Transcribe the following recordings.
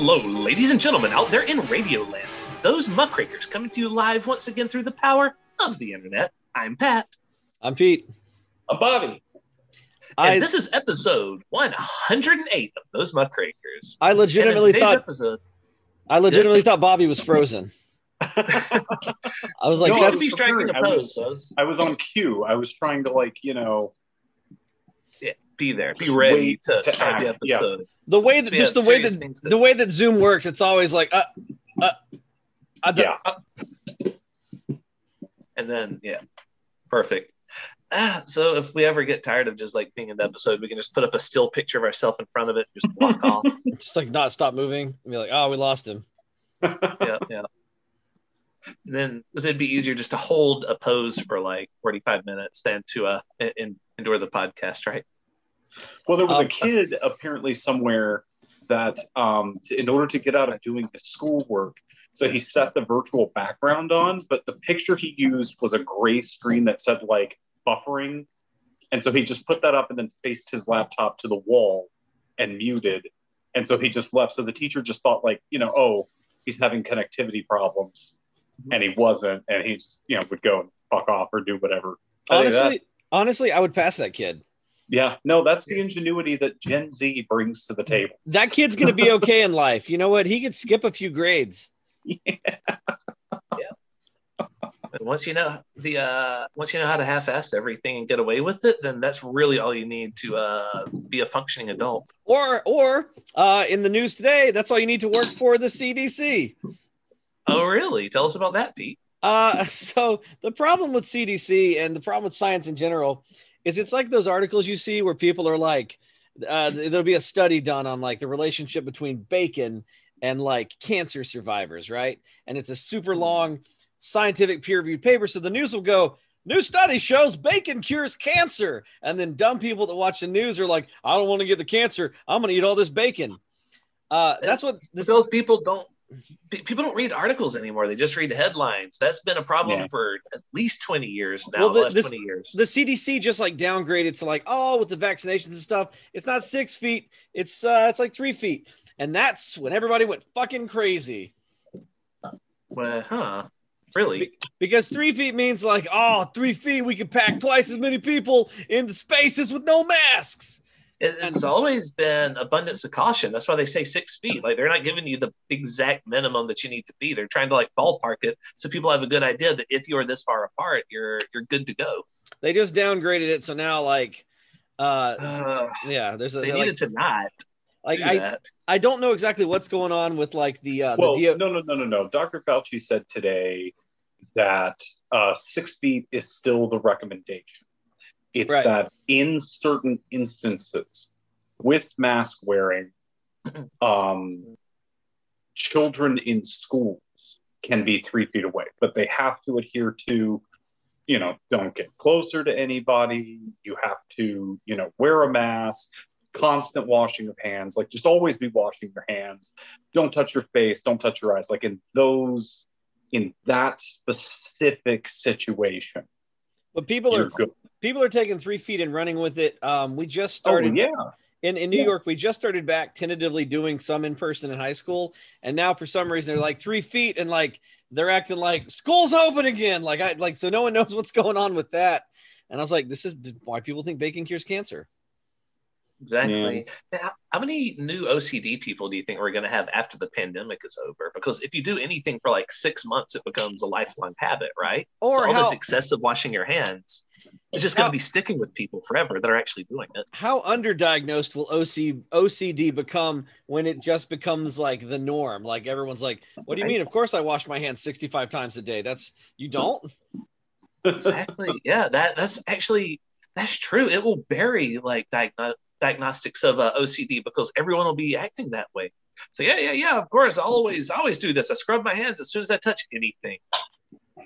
Hello, ladies and gentlemen, out there in Radio Lands. Those muckrakers coming to you live once again through the power of the internet. I'm Pat. I'm Pete. I'm Bobby. And I this is episode 108 of Those Muckrakers. I And in legitimately today's thought episode, I legitimately thought Bobby was frozen. I was like, No, that's be striking a I was- pose, Buzz. I was on cue. I was trying to like, you know, Be there. Be ready Wait to to start the act, yeah. the way that just the way serious that the way that Zoom works. It's always like, uh, uh, uh, the- yeah. And then, yeah, perfect. Ah, so if we ever get tired of just like being in the episode, we can just put up a still picture of ourselves in front of it, and just walk off. just like not stop moving and be like, oh, we lost him. yeah, yeah. And then because it'd be easier just to hold a pose for like 45 minutes than to uh in, endure the podcast, right? Well, there was Um, a kid apparently somewhere that, um, to, in order to get out of doing his schoolwork, so he set the virtual background on, but the picture he used was a gray screen that said like buffering, and so he just put that up and then faced his laptop to the wall and muted, and so he just left. So the teacher just thought like, you know, oh, he's having connectivity problems, and he wasn't, and he just you know would go and fuck off or do whatever. I think that- Honestly, honestly, I would pass that kid. Yeah, no, that's the ingenuity that Gen Z brings to the table. That kid's gonna be okay in life. You know what? He could skip a few grades. Yeah. And once you know the uh once you know how to half-ass everything and get away with it, then that's really all you need to uh be a functioning adult. Or, or uh, in the news today, that's all you need to work for the CDC. Oh, really? Tell us about that, Pete. Uh, so the problem with CDC and the problem with science in general is it's like those articles you see where people are like, uh, there'll be a study done on like the relationship between bacon and like cancer survivors, right? And it's a super long scientific peer-reviewed paper. So the news will go, new study shows bacon cures cancer, and then dumb people that watch the news are like, I don't want to get the cancer. I'm going to eat all this bacon. Uh, that's what this Those people don't people don't read articles anymore. They just read headlines. That's been a problem Yeah. for at least 20 years now, Well, the- last this- 20 years. the CDC just like downgraded to like, oh, with the vaccinations and stuff, it's not six feet, it's uh it's like three feet. And that's when everybody went fucking crazy. well, huh. Really? Because three feet means like, oh, three feet, we can pack twice as many people into spaces with no masks. It, it's always been abundance of caution. That's why they say six feet. Like they're not giving you the exact minimum that you need to be. They're trying to like ballpark it so people have a good idea that if you're this far apart, you're you're good to go. They just downgraded it. So now like uh Uh, yeah, there's a they like, needed to not like do I, that. I don't know exactly what's going on with like the uh Well, the DO- no, no, no, no, no. Dr. Fauci said today that uh, six feet is still the recommendation. It's Right. that in certain instances, with mask wearing, um, children in schools can be three feet away, but they have to adhere to, you know, don't get closer to anybody. You have to, you know, wear a mask, constant washing of hands, like just always be washing your hands. Don't touch your face, don't touch your eyes. Like in those, in that specific situation, but people are good. People are taking three feet and running with it. Um we just Oh, started yeah. in, in New Yeah. York, we just started back tentatively doing some in person in high school. And now for some reason they're like three feet and like they're acting like school's open again. Like I like so no one knows what's going on with that. And I was like, this is why people think bacon cures cancer. Exactly. Now, how many new OCD people do you think we're going to have after the pandemic is over? Because if you do anything for like six months, it becomes a lifelong habit, right? Or so all how- this excessive washing your hands is just going to be sticking with people forever that are actually doing it. How underdiagnosed will OC OCD become when it just becomes like the norm? Like everyone's like, what do you mean? Of course I wash my hands 65 times a day. That's you don't? Exactly. yeah, that that's actually that's true. It will bury like diagno- diagnostics of uh, OCD because everyone will be acting that way. So yeah, yeah, yeah. Of course, I always I always do this. I scrub my hands as soon as I touch anything.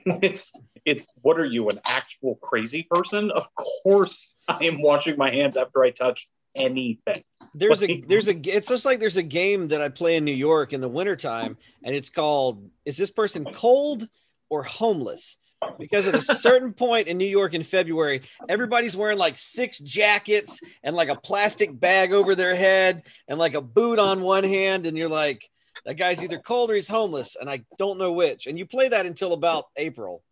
it's it's what are you an actual crazy person of course i am washing my hands after i touch anything There's a there's a it's just like there's a game that I play in New York in the wintertime, and it's called Is this person cold or homeless? because at a certain point in New York in February, everybody's wearing like six jackets and like a plastic bag over their head and like a boot on one hand. And you're like, that guy's either cold or he's homeless. And I don't know which. And you play that until about April.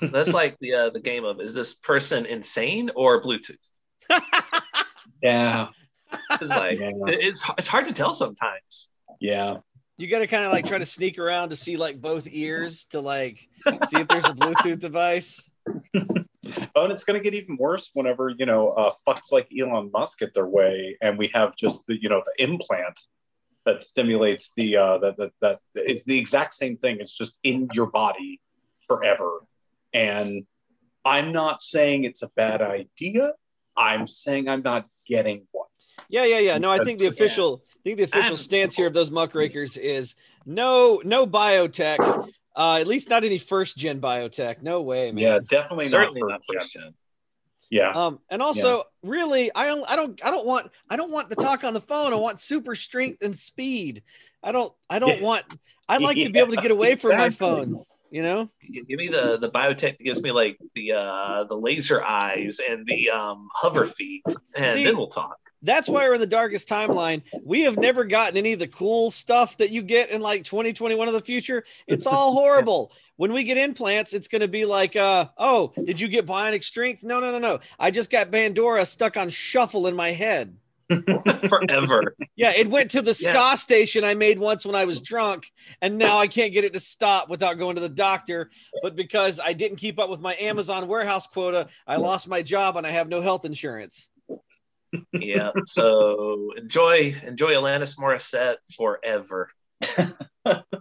That's like the uh, the game of is this person insane or Bluetooth? Yeah. It's like Yeah. it's it's hard to tell sometimes. Yeah. You got to kind of like try to sneak around to see like both ears to like see if there's a Bluetooth device. Oh, and it's going to get even worse whenever you know uh, fucks like Elon Musk get their way, and we have just the you know the implant that stimulates the uh, that that that is the exact same thing. It's just in your body forever, and I'm not saying it's a bad idea. I'm saying I'm not getting one. Yeah, yeah, yeah. No, I think the official, I think the official stance here of those muckrakers is no, no biotech. Uh, at least not any first gen biotech. No way, man. Yeah, definitely Certainly not. not for- first gen. Yeah, Um, and also, really, I don't, I don't, I don't want, I don't want to talk on the phone. I want super strength and speed. I don't, I don't Yeah. want. I'd like to be able to get away from my phone. You know? Give me the the biotech that gives me like the uh the laser eyes and the um hover feet, and See- then we'll talk. That's why we're in the darkest timeline. We have never gotten any of the cool stuff that you get in like 2021 of the future. It's all horrible. When we get implants, it's going to be like, uh, oh, did you get bionic strength? No, no, no, no. I just got Pandora stuck on shuffle in my head. Forever. Yeah, it went to the Yeah. ska station I made once when I was drunk, and now I can't get it to stop without going to the doctor. But because I didn't keep up with my Amazon warehouse quota, I lost my job and I have no health insurance. Yeah. So enjoy enjoy Alanis Morissette forever.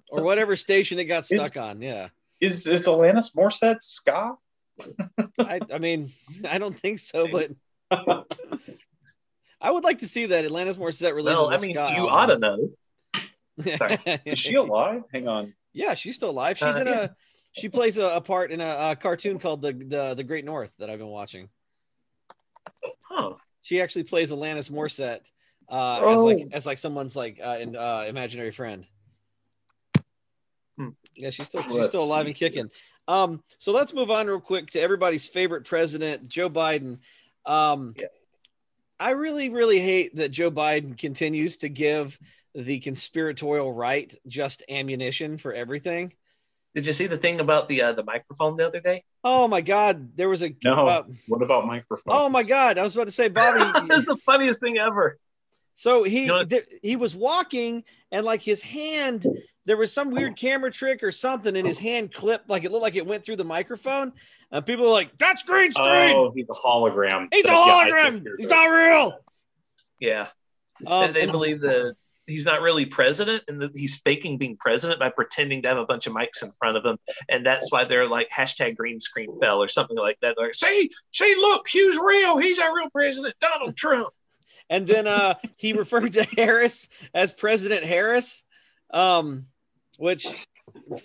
Or whatever station it got stuck on. Yeah. is is Alanis Morissette ska? I, I mean, I don't think so, but I would like to see that Atlantis Morissette releases. Well, I mean, ska you album. ought to know. Is she alive? Hang on. yeah, she's still alive. She's Uh, in yeah. a. She plays a, a part in a, a cartoon called the, the the Great North that I've been watching. Huh. She actually plays Alanis Morissette uh, as Oh. like as like someone's like uh, in, uh, imaginary friend. Hmm. Yeah, she's still she's Let's still alive see and kicking. Um, so let's move on real quick to everybody's favorite president, Joe Biden. Um, Yes. I really, really hate that Joe Biden continues to give the conspiratorial right just ammunition for everything. Did you see the thing about the uh, the microphone the other day? Oh my God, there was a No. uh, What about microphone? oh my God, I was about to say, Bobby. That's the funniest thing ever. So he You know- there, he was walking and like his hand there was some weird camera trick or something and his hand clipped like it looked like it went through the microphone and people were like that's green screen Oh, he's a hologram. he's a So, yeah, I hologram think you're he's not real Yeah. um, they, they and- believe that he's not really president and that he's faking being president by pretending to have a bunch of mics in front of him. And that's why they're like hashtag green screen fell or something like that. They're like, see, see, look, Hugh's real. He's our real president, Donald Trump. and then uh he referred to Harris as President Harris um which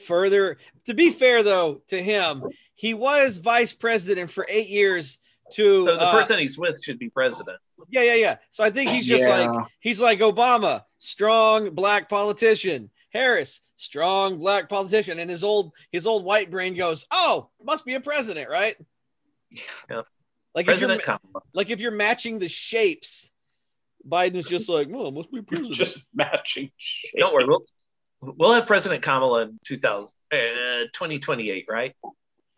further to be fair though to him he was vice president for 8 years to So the uh, person he's with should be president. Yeah, yeah, yeah. So I think he's just Yeah. like he's like Obama, strong black politician. Harris, strong black politician, and his old his old white brain goes, "Oh, must be a president, right?" Yeah. Like President if you're Kamala. like if you're matching the shapes, Biden's just like, "Well, it must be president." Just matching shit. Don't worry. We'll, we'll have President Kamala in 2000, uh, 2028, right?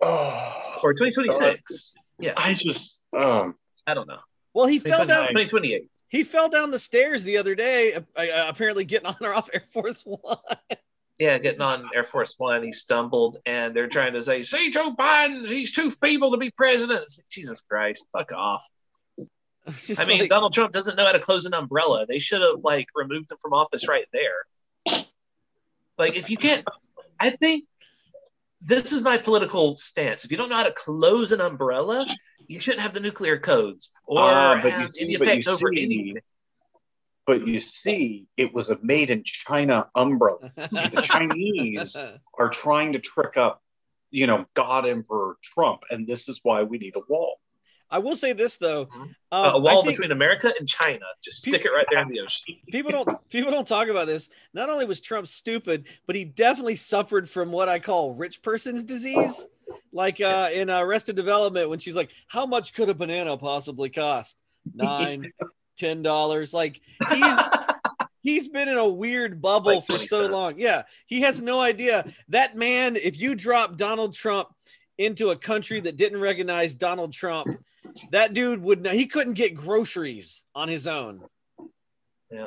Oh, Or 2026. Yeah. I just um I don't know. Well, he fell down. 2028. He fell down the stairs the other day, uh, uh, apparently getting on or off Air Force One. Yeah, getting on Air Force One, he stumbled, and they're trying to say, "See, Joe Biden, he's too feeble to be president." Like, Jesus Christ, fuck off! Just I mean, like- Donald Trump doesn't know how to close an umbrella. They should have like removed him from office right there. Like, if you can't, I think this is my political stance. If you don't know how to close an umbrella, you shouldn't have the nuclear codes or Ah, but you have see- any effect over see- anything. but you see it was a made in China umbrella. See, the Chinese are trying to trick up, you know, God Emperor Trump, and this is why we need a wall. I will say this though, Mhm. um, Uh, a I wall between America and China. Just stick it right there in the ocean. people don't people don't talk about this. Not only was Trump stupid, but he definitely suffered from what I call rich person's disease. Like uh, in Arrested Development when she's like, "How much could a banana possibly cost? Nine, ten dollars." Like he's he's been in a weird bubble like for so long. Yeah, he has no idea. That man, if you drop Donald Trump into a country that didn't recognize Donald Trump, that dude would not, he couldn't get groceries on his own.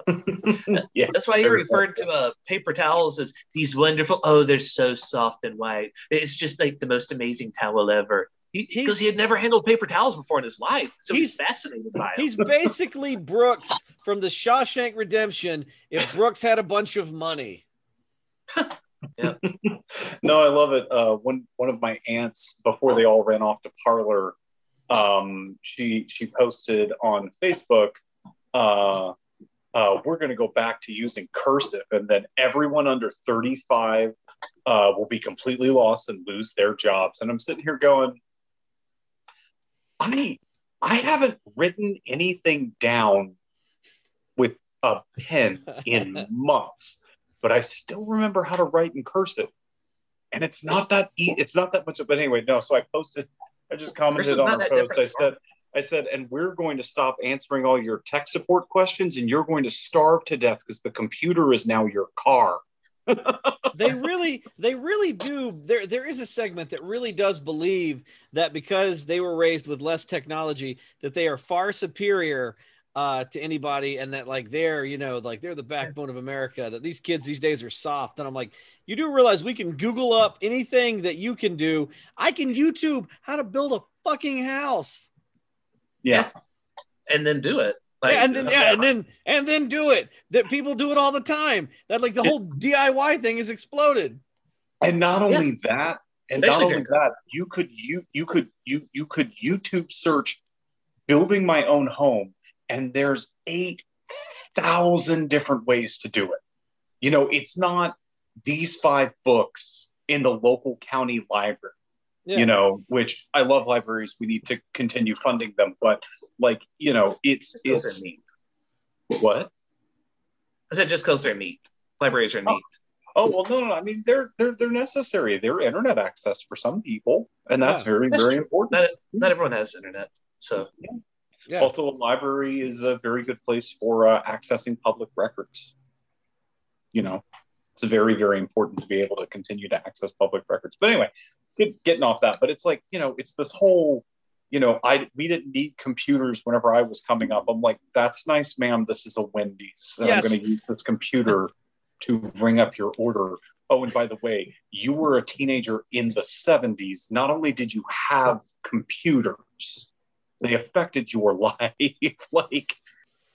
yeah. That's why he referred to uh, paper towels as these wonderful. Oh, they're so soft and white. It's just like the most amazing towel ever. Because he, he had never handled paper towels before in his life, so he's, He's- fascinated by it. He's basically Brooks from the Shawshank Redemption if Brooks had a bunch of money. no, I love it. Uh, one one of my aunts before they all ran off to Parler, um, she she posted on Facebook, uh, uh, "We're going to go back to using cursive, and then everyone under thirty five uh, will be completely lost and lose their jobs." And I'm sitting here going, I I haven't written anything down with a pen in months, but I still remember how to write in cursive. And it's not that e- it's not that much of but anyway, no. So I posted, I just commented on not the post. I said, I said, and we're going to stop answering all your tech support questions, and you're going to starve to death because the computer is now your car. they really they really do. There there is a segment that really does believe that because they were raised with less technology that they are far superior uh to anybody and that like they're you know like they're the backbone of america that these kids these days are soft. And i'm like you do realize we can google up anything that you can do. I can youtube how to build a fucking house Yeah. and then do it. Like, yeah, and then yeah, and then and then do it. That people do it all the time. That like the whole DIY thing has exploded. And not only that, and not only during that, you could you you could you you could YouTube search building my own home, and there's eight thousand different ways to do it. You know, it's not these five books in the local county library. Yeah. You know, which I love libraries. We need to continue funding them, but like you know, it's Just 'cause it's they're neat. what I said just because they're neat. Libraries are Oh. neat. Oh well, no, no. no. I mean, they're they're they're necessary. They're internet access for some people, and that's Yeah, very that's very true. important. Not, not everyone has internet, so Yeah. Also, a library is a very good place for uh, accessing public records. You know, it's very very important to be able to continue to access public records. But anyway, get, getting off that. But it's like you know, it's this whole. You know, I we didn't need computers whenever I was coming up. I'm like, that's nice, ma'am. This is a Wendy's. And Yes. I'm going to use this computer to ring up your order. Oh, and by the way, you were a teenager in the 70s. Not only did you have computers, they affected your life. like,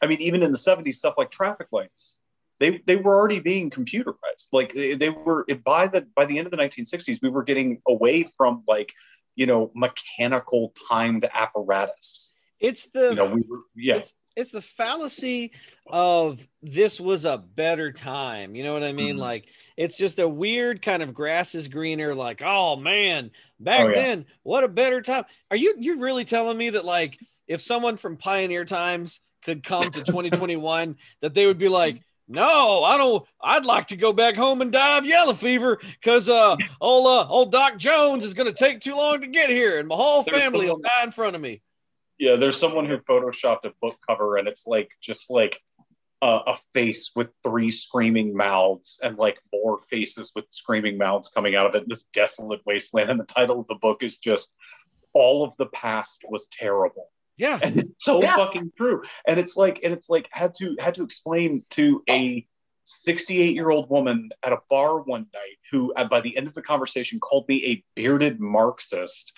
I mean, even in the 70s, stuff like traffic lights, they they were already being computerized. Like they, they were by the by the end of the 1960s, we were getting away from like, you know, mechanical timed apparatus. It's the You know, we were yeah. it's it's the fallacy of this was a better time. You know what I mean? Mhm. Like it's just a weird kind of grass is greener. Like oh man, back Oh, yeah. then, what a better time. Are you you really telling me that like if someone from Pioneer Times could come to 2021, that they would be like. No, I don't. I'd like to go back home and die of yellow fever because uh, old uh, old Doc Jones is going to take too long to get here, and my whole There's family will die in front of me. Yeah, there's someone who photoshopped a book cover and it's like just like a, a face with three screaming mouths and like more faces with screaming mouths coming out of it in this desolate wasteland. And the title of the book is just All of the Past Was Terrible. Yeah, And it's so Yeah. fucking true. And it's like, and it's like had to had to explain to a 68 year old woman at a bar one night who uh, by the end of the conversation called me a bearded Marxist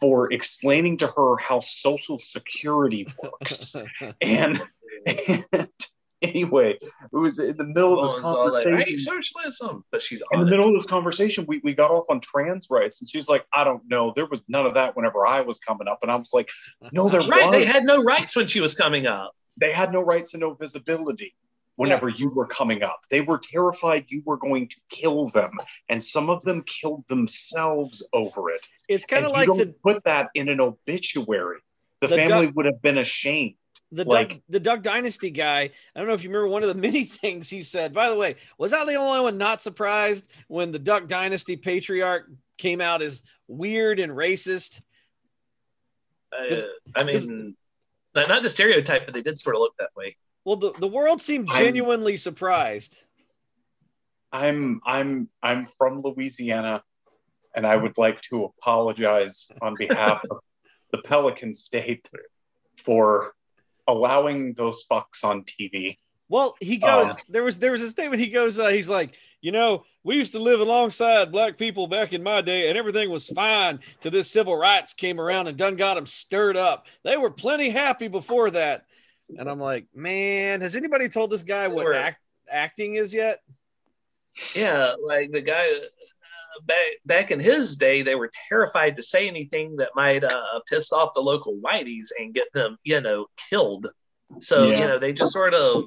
for explaining to her how social security works. and, and anyway, it was in the middle of this Everyone's all like, conversation. "I ain't socialism, but she's in the it. middle of this conversation, we, we got off on trans rights, and she was like, "I don't know. There was none of that whenever I was coming up." And I was like, "No, there Right, was. they had no rights when she was coming up. they had no rights and no visibility whenever you were coming up. They were terrified you were going to kill them, and some of them killed themselves over it. It's kind of like you the don't put that in an obituary. The, The family duck- would have been ashamed. The like- Duck, the Duck Dynasty guy. I don't know if you remember one of the many things he said. By the way, was I the only one not surprised when the Duck Dynasty patriarch came out as weird and racist. Uh, I mean, not, not the stereotype, but they did sort of look that way. Well, the, the world seemed I'm- genuinely surprised. I'm I'm I'm from Louisiana, and I would like to apologize on behalf of the Pelican State for allowing those fucks on TV. Well, he goes. Um, there was there was a statement. He goes. Uh, he's like, you know, we used to live alongside black people back in my day, and everything was fine till this civil rights came around and done got them stirred up. They were plenty happy before that. And I'm like, man, has anybody told this guy what act, acting is yet? Yeah, like the guy uh, back back in his day, they were terrified to say anything that might uh, piss off the local whiteys and get them, you know, killed. So Yeah. you know, they just sort of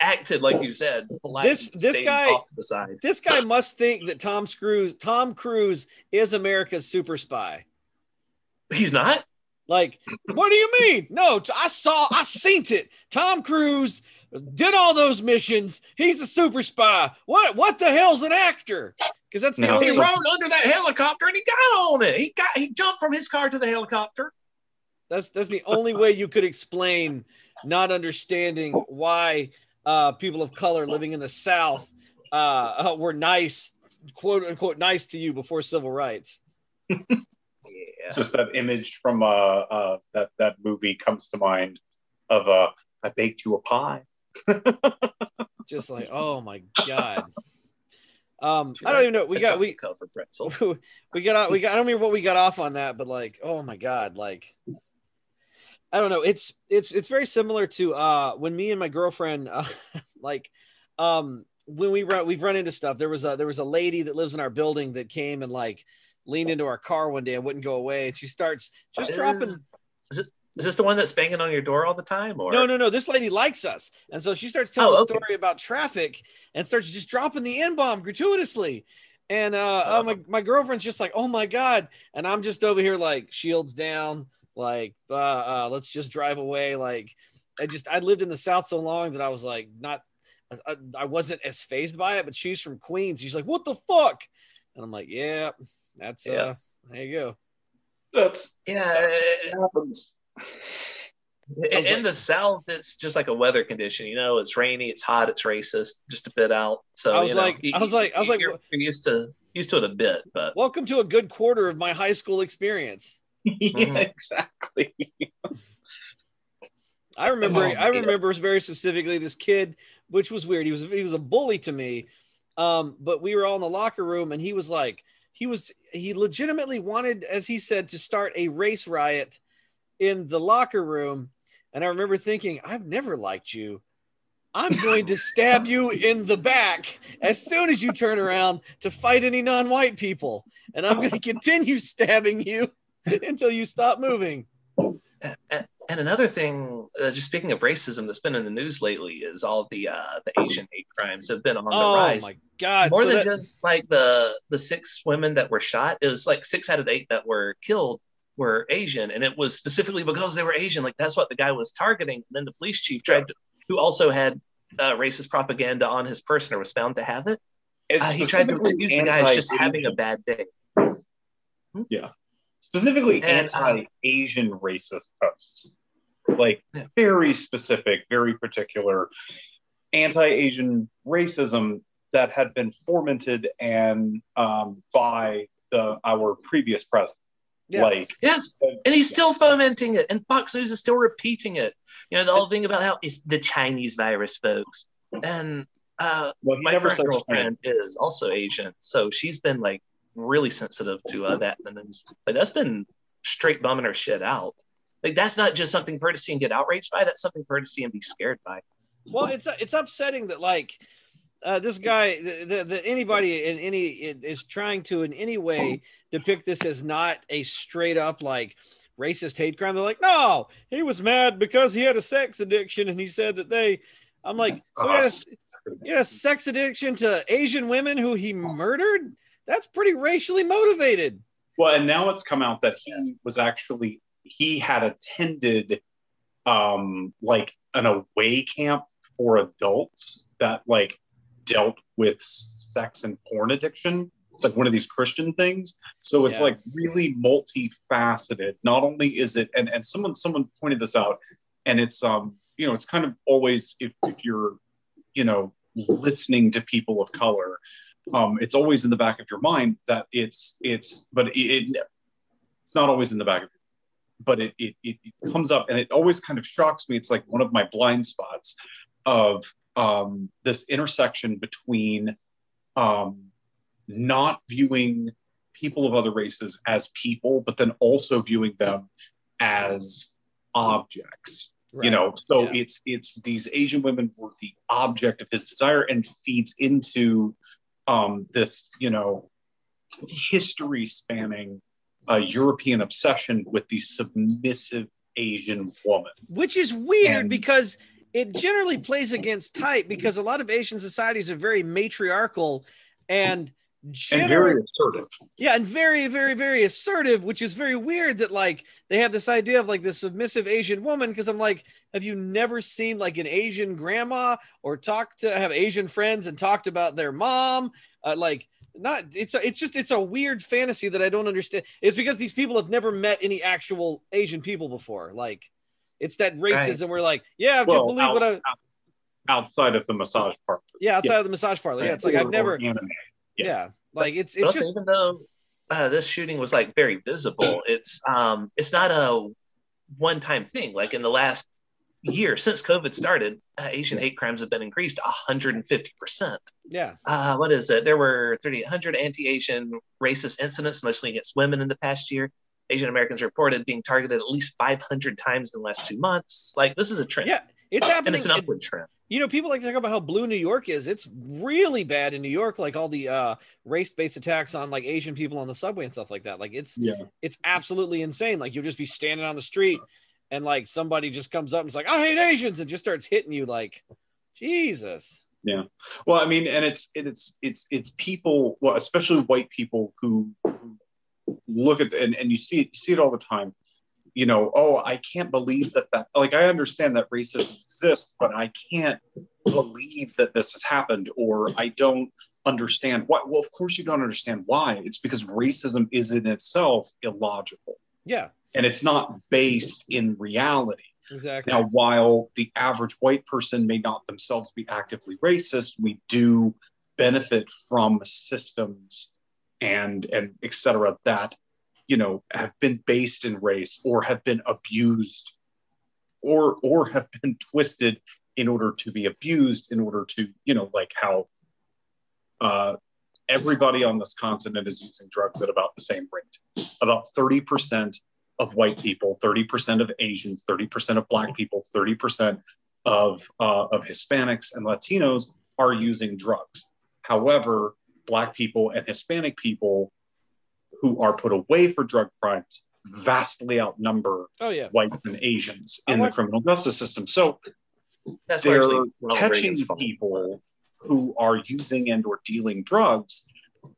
acted like you said, polite. This- this guy- off to the side. This guy must think that Tom Cruise Tom Cruise is America's super spy. He's not. Like, what do you mean? No, I saw, I seen it. Tom Cruise did all those missions. He's a super spy. What? What the hell's an actor? Because that's the No. only. He rode under that helicopter and he got on it. He got he jumped from his car to the helicopter. That's that's the only way you could explain not understanding why uh, people of color living in the South uh, uh, were nice, quote unquote, nice to you before civil rights. Yeah. Just that image from uh, uh that that movie comes to mind of uh I baked you a pie. Just like, oh my god. Um, I don't even know. We got we cover pretzel. we got we got I don't remember what we got off on that, but like, oh my god, like I don't know. It's it's it's very similar to uh when me and my girlfriend uh, like um when we run we've run into stuff. There was a there was a lady that lives in our building that came and like leaned into our car one day and wouldn't go away, and she starts just Is- dropping. Is, it, is this the one that's banging on your door all the time? Or No, no, no. This lady likes us, and so she starts telling Oh, a story about traffic and starts just dropping the n bomb gratuitously. And uh, Oh. uh, my my girlfriend's just like, "Oh my god!" And I'm just over here like shields down, like uh, uh, let's just drive away. Like I just I lived in the South so long that I was like not I, I wasn't as phased by it. But she's from Queens. She's like, "What the fuck?" And I'm like, "Yeah, that's Yeah. uh, there you go." That's Yeah, it- happens. In, like- the South, it's just like a weather condition. You know, it's rainy, it's hot, it's racist, just a bit out. So I was you know, like- you- I was like- I was like, you're, you're used to used to it a bit, but Welcome to a good quarter of my high school experience. yeah, Mhm. exactly. I remember Oh, I yeah. remember very specifically this kid, which was weird. He was he was a bully to me. Um, but we were all in the locker room and he was like, he was he legitimately wanted, as he said, to start a race riot in the locker room. And I remember thinking, I've never liked you. I'm going to stab you in the back as soon as you turn around to fight any non-white people. And I'm going to continue stabbing you until you stop moving. and, and another thing, uh, just speaking of racism that's been in the news lately, is all the uh, the Asian hate crimes have been on the rise. Oh my god! More So than that- just like the the six women that were shot, it was like six out of eight that were killed were Asian, and it was specifically because they were Asian. Like that's what the guy was targeting. And then the police chief tried to, who also had uh, racist propaganda on his person or was found to have it. Uh, he tried to excuse the guy as just having a bad day. Yeah, specifically And, uh, anti-Asian racist posts, like Yeah. very specific, very particular anti-Asian racism that had been fomented and um, by the our previous president. Yeah. Like, Yes, and he's still fomenting it, and Fox News is still repeating it. You know the whole thing about how it's the Chinese virus, folks. And uh, well, my never current said girlfriend is also Asian, so she's been like really sensitive to uh, that, and then like that's been straight bumming her shit out. Like that's not just something for her to see and get outraged by. That's something for her to see and be scared by. Well, it's it's upsetting that like uh, this guy, that that anybody in any is trying to in any way depict this as not a straight up like racist hate crime. They're like, no, he was mad because he had a sex addiction, and he said that they. I'm like, so he had, a, he had a sex addiction to Asian women who he murdered. That's pretty racially motivated. Well, and now it's come out that he was actually he had attended um like an away camp for adults that like dealt with sex and porn addiction it's like one of these Christian things. So it's Yeah. like really multifaceted. Not only is it, and and someone someone pointed this out, and it's um you know it's kind of always if if you're you know listening to people of color, um it's always in the back of your mind that it's it's but it, it it's not always in the back of but it, it it it comes up and it always kind of shocks me. It's like one of my blind spots of um, this intersection between um, not viewing people of other races as people, but then also viewing them as objects. Right. You know, so Yeah. it's it's these Asian women were the object of his desire and feeds into um, this, you know, history spanning uh, European obsession with the submissive Asian woman. which is weird And- because it generally plays against type because a lot of Asian societies are very matriarchal and And generally very assertive. Yeah, and very, very, very assertive, which is very weird that like they have this idea of like this submissive Asian woman. Because I'm like, have you never seen like an Asian grandma or talked to have Asian friends and talked about their mom? Uh, like, not it's a, it's just it's a weird fantasy that I don't understand. It's because these people have never met any actual Asian people before. Like, it's that racism. We're like, yeah, I Well, just believe what I outside of the massage parlor. yeah outside of the massage parlor. Yeah, it's like Or- I've never yeah, yeah. like it's it's also, just even though uh, this shooting was like very visible, it's um it's not a one time thing. Like in the last year since COVID started, uh, Asian hate crimes have been increased 150 percent. yeah Uh, what is it? There were 3,800 anti-Asian racist incidents, mostly against women, in the past year. Asian Americans reported being targeted at least 500 times in the last two months. Like this is a trend, yeah it's happening. and happening. it's an It- upward trend. you know people like to talk about how blue new york is it's really bad in new york like all the uh race-based attacks on like asian people on the subway and stuff like that like it's Yeah. it's absolutely insane like you'll just be standing on the street and like somebody just comes up and is like i hate asians and just starts hitting you like jesus Yeah. Well, I mean, and it's it's it's it's people, well, especially white people who, who look at the, and, and you see it, you see it all the time. You know, oh, I can't believe that that like I understand that racism exists, but I can't believe that this has happened, or I don't understand why. Well, of course you don't understand why. It's because racism is in itself illogical, yeah and it's not based in reality. exactly Now, while the average white person may not themselves be actively racist, we do benefit from systems and and et cetera that you know have been based in race or have been abused or or have been twisted in order to be abused in order to you know like how uh, everybody on this continent is using drugs at about the same rate. About 30% of white people 30% of asians 30% of black people 30% of uh, of hispanics and latinos are using drugs. However black people and hispanic people who are put away for drug crimes vastly outnumber oh yeah. whites and asians in the criminal justice system. So That's they're catching people who are using and or dealing drugs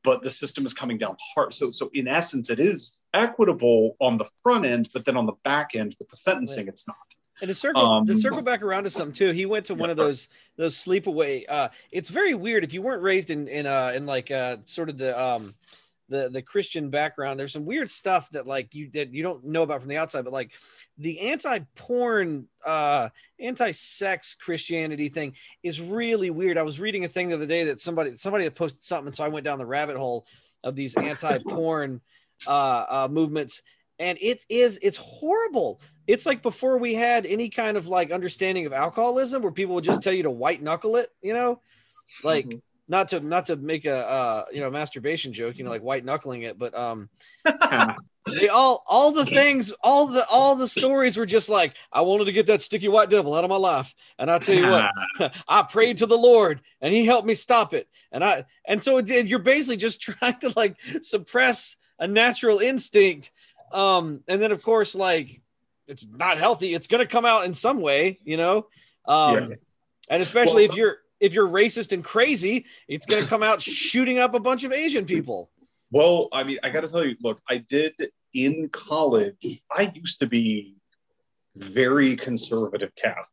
but the system is coming down hard. So so in essence it is equitable on the front end but then on the back end with the sentencing it's not And to circle Um, to circle back around to something too, he went to one of those those sleepaway. Uh, it's very weird if you weren't raised in in uh in like uh sort of the um the the Christian background. There's some weird stuff that like you that you don't know about from the outside, but like the anti-porn, uh, anti-sex Christianity thing is really weird. I was reading a thing the other day that somebody somebody had posted something, so I went down the rabbit hole of these anti-porn uh, uh movements and it is it's horrible it's like before we had any kind of like understanding of alcoholism where people would just tell you to white knuckle it you know like Mhm. not to not to make a uh you know masturbation joke you know like white knuckling it but um they all all the things all the all the stories were just like i wanted to get that sticky white devil out of my life and i tell you what I prayed to the Lord and he helped me stop it. And I and so it, you're basically just trying to like suppress a natural instinct. Um, and then of course, like it's not healthy, it's gonna come out in some way, you know. Um, Yeah. and especially Well- if you're if you're racist and crazy, it's gonna come out shooting up a bunch of Asian people. Well, I mean, I got to tell you, look, I did in college. I used to be very conservative Catholic.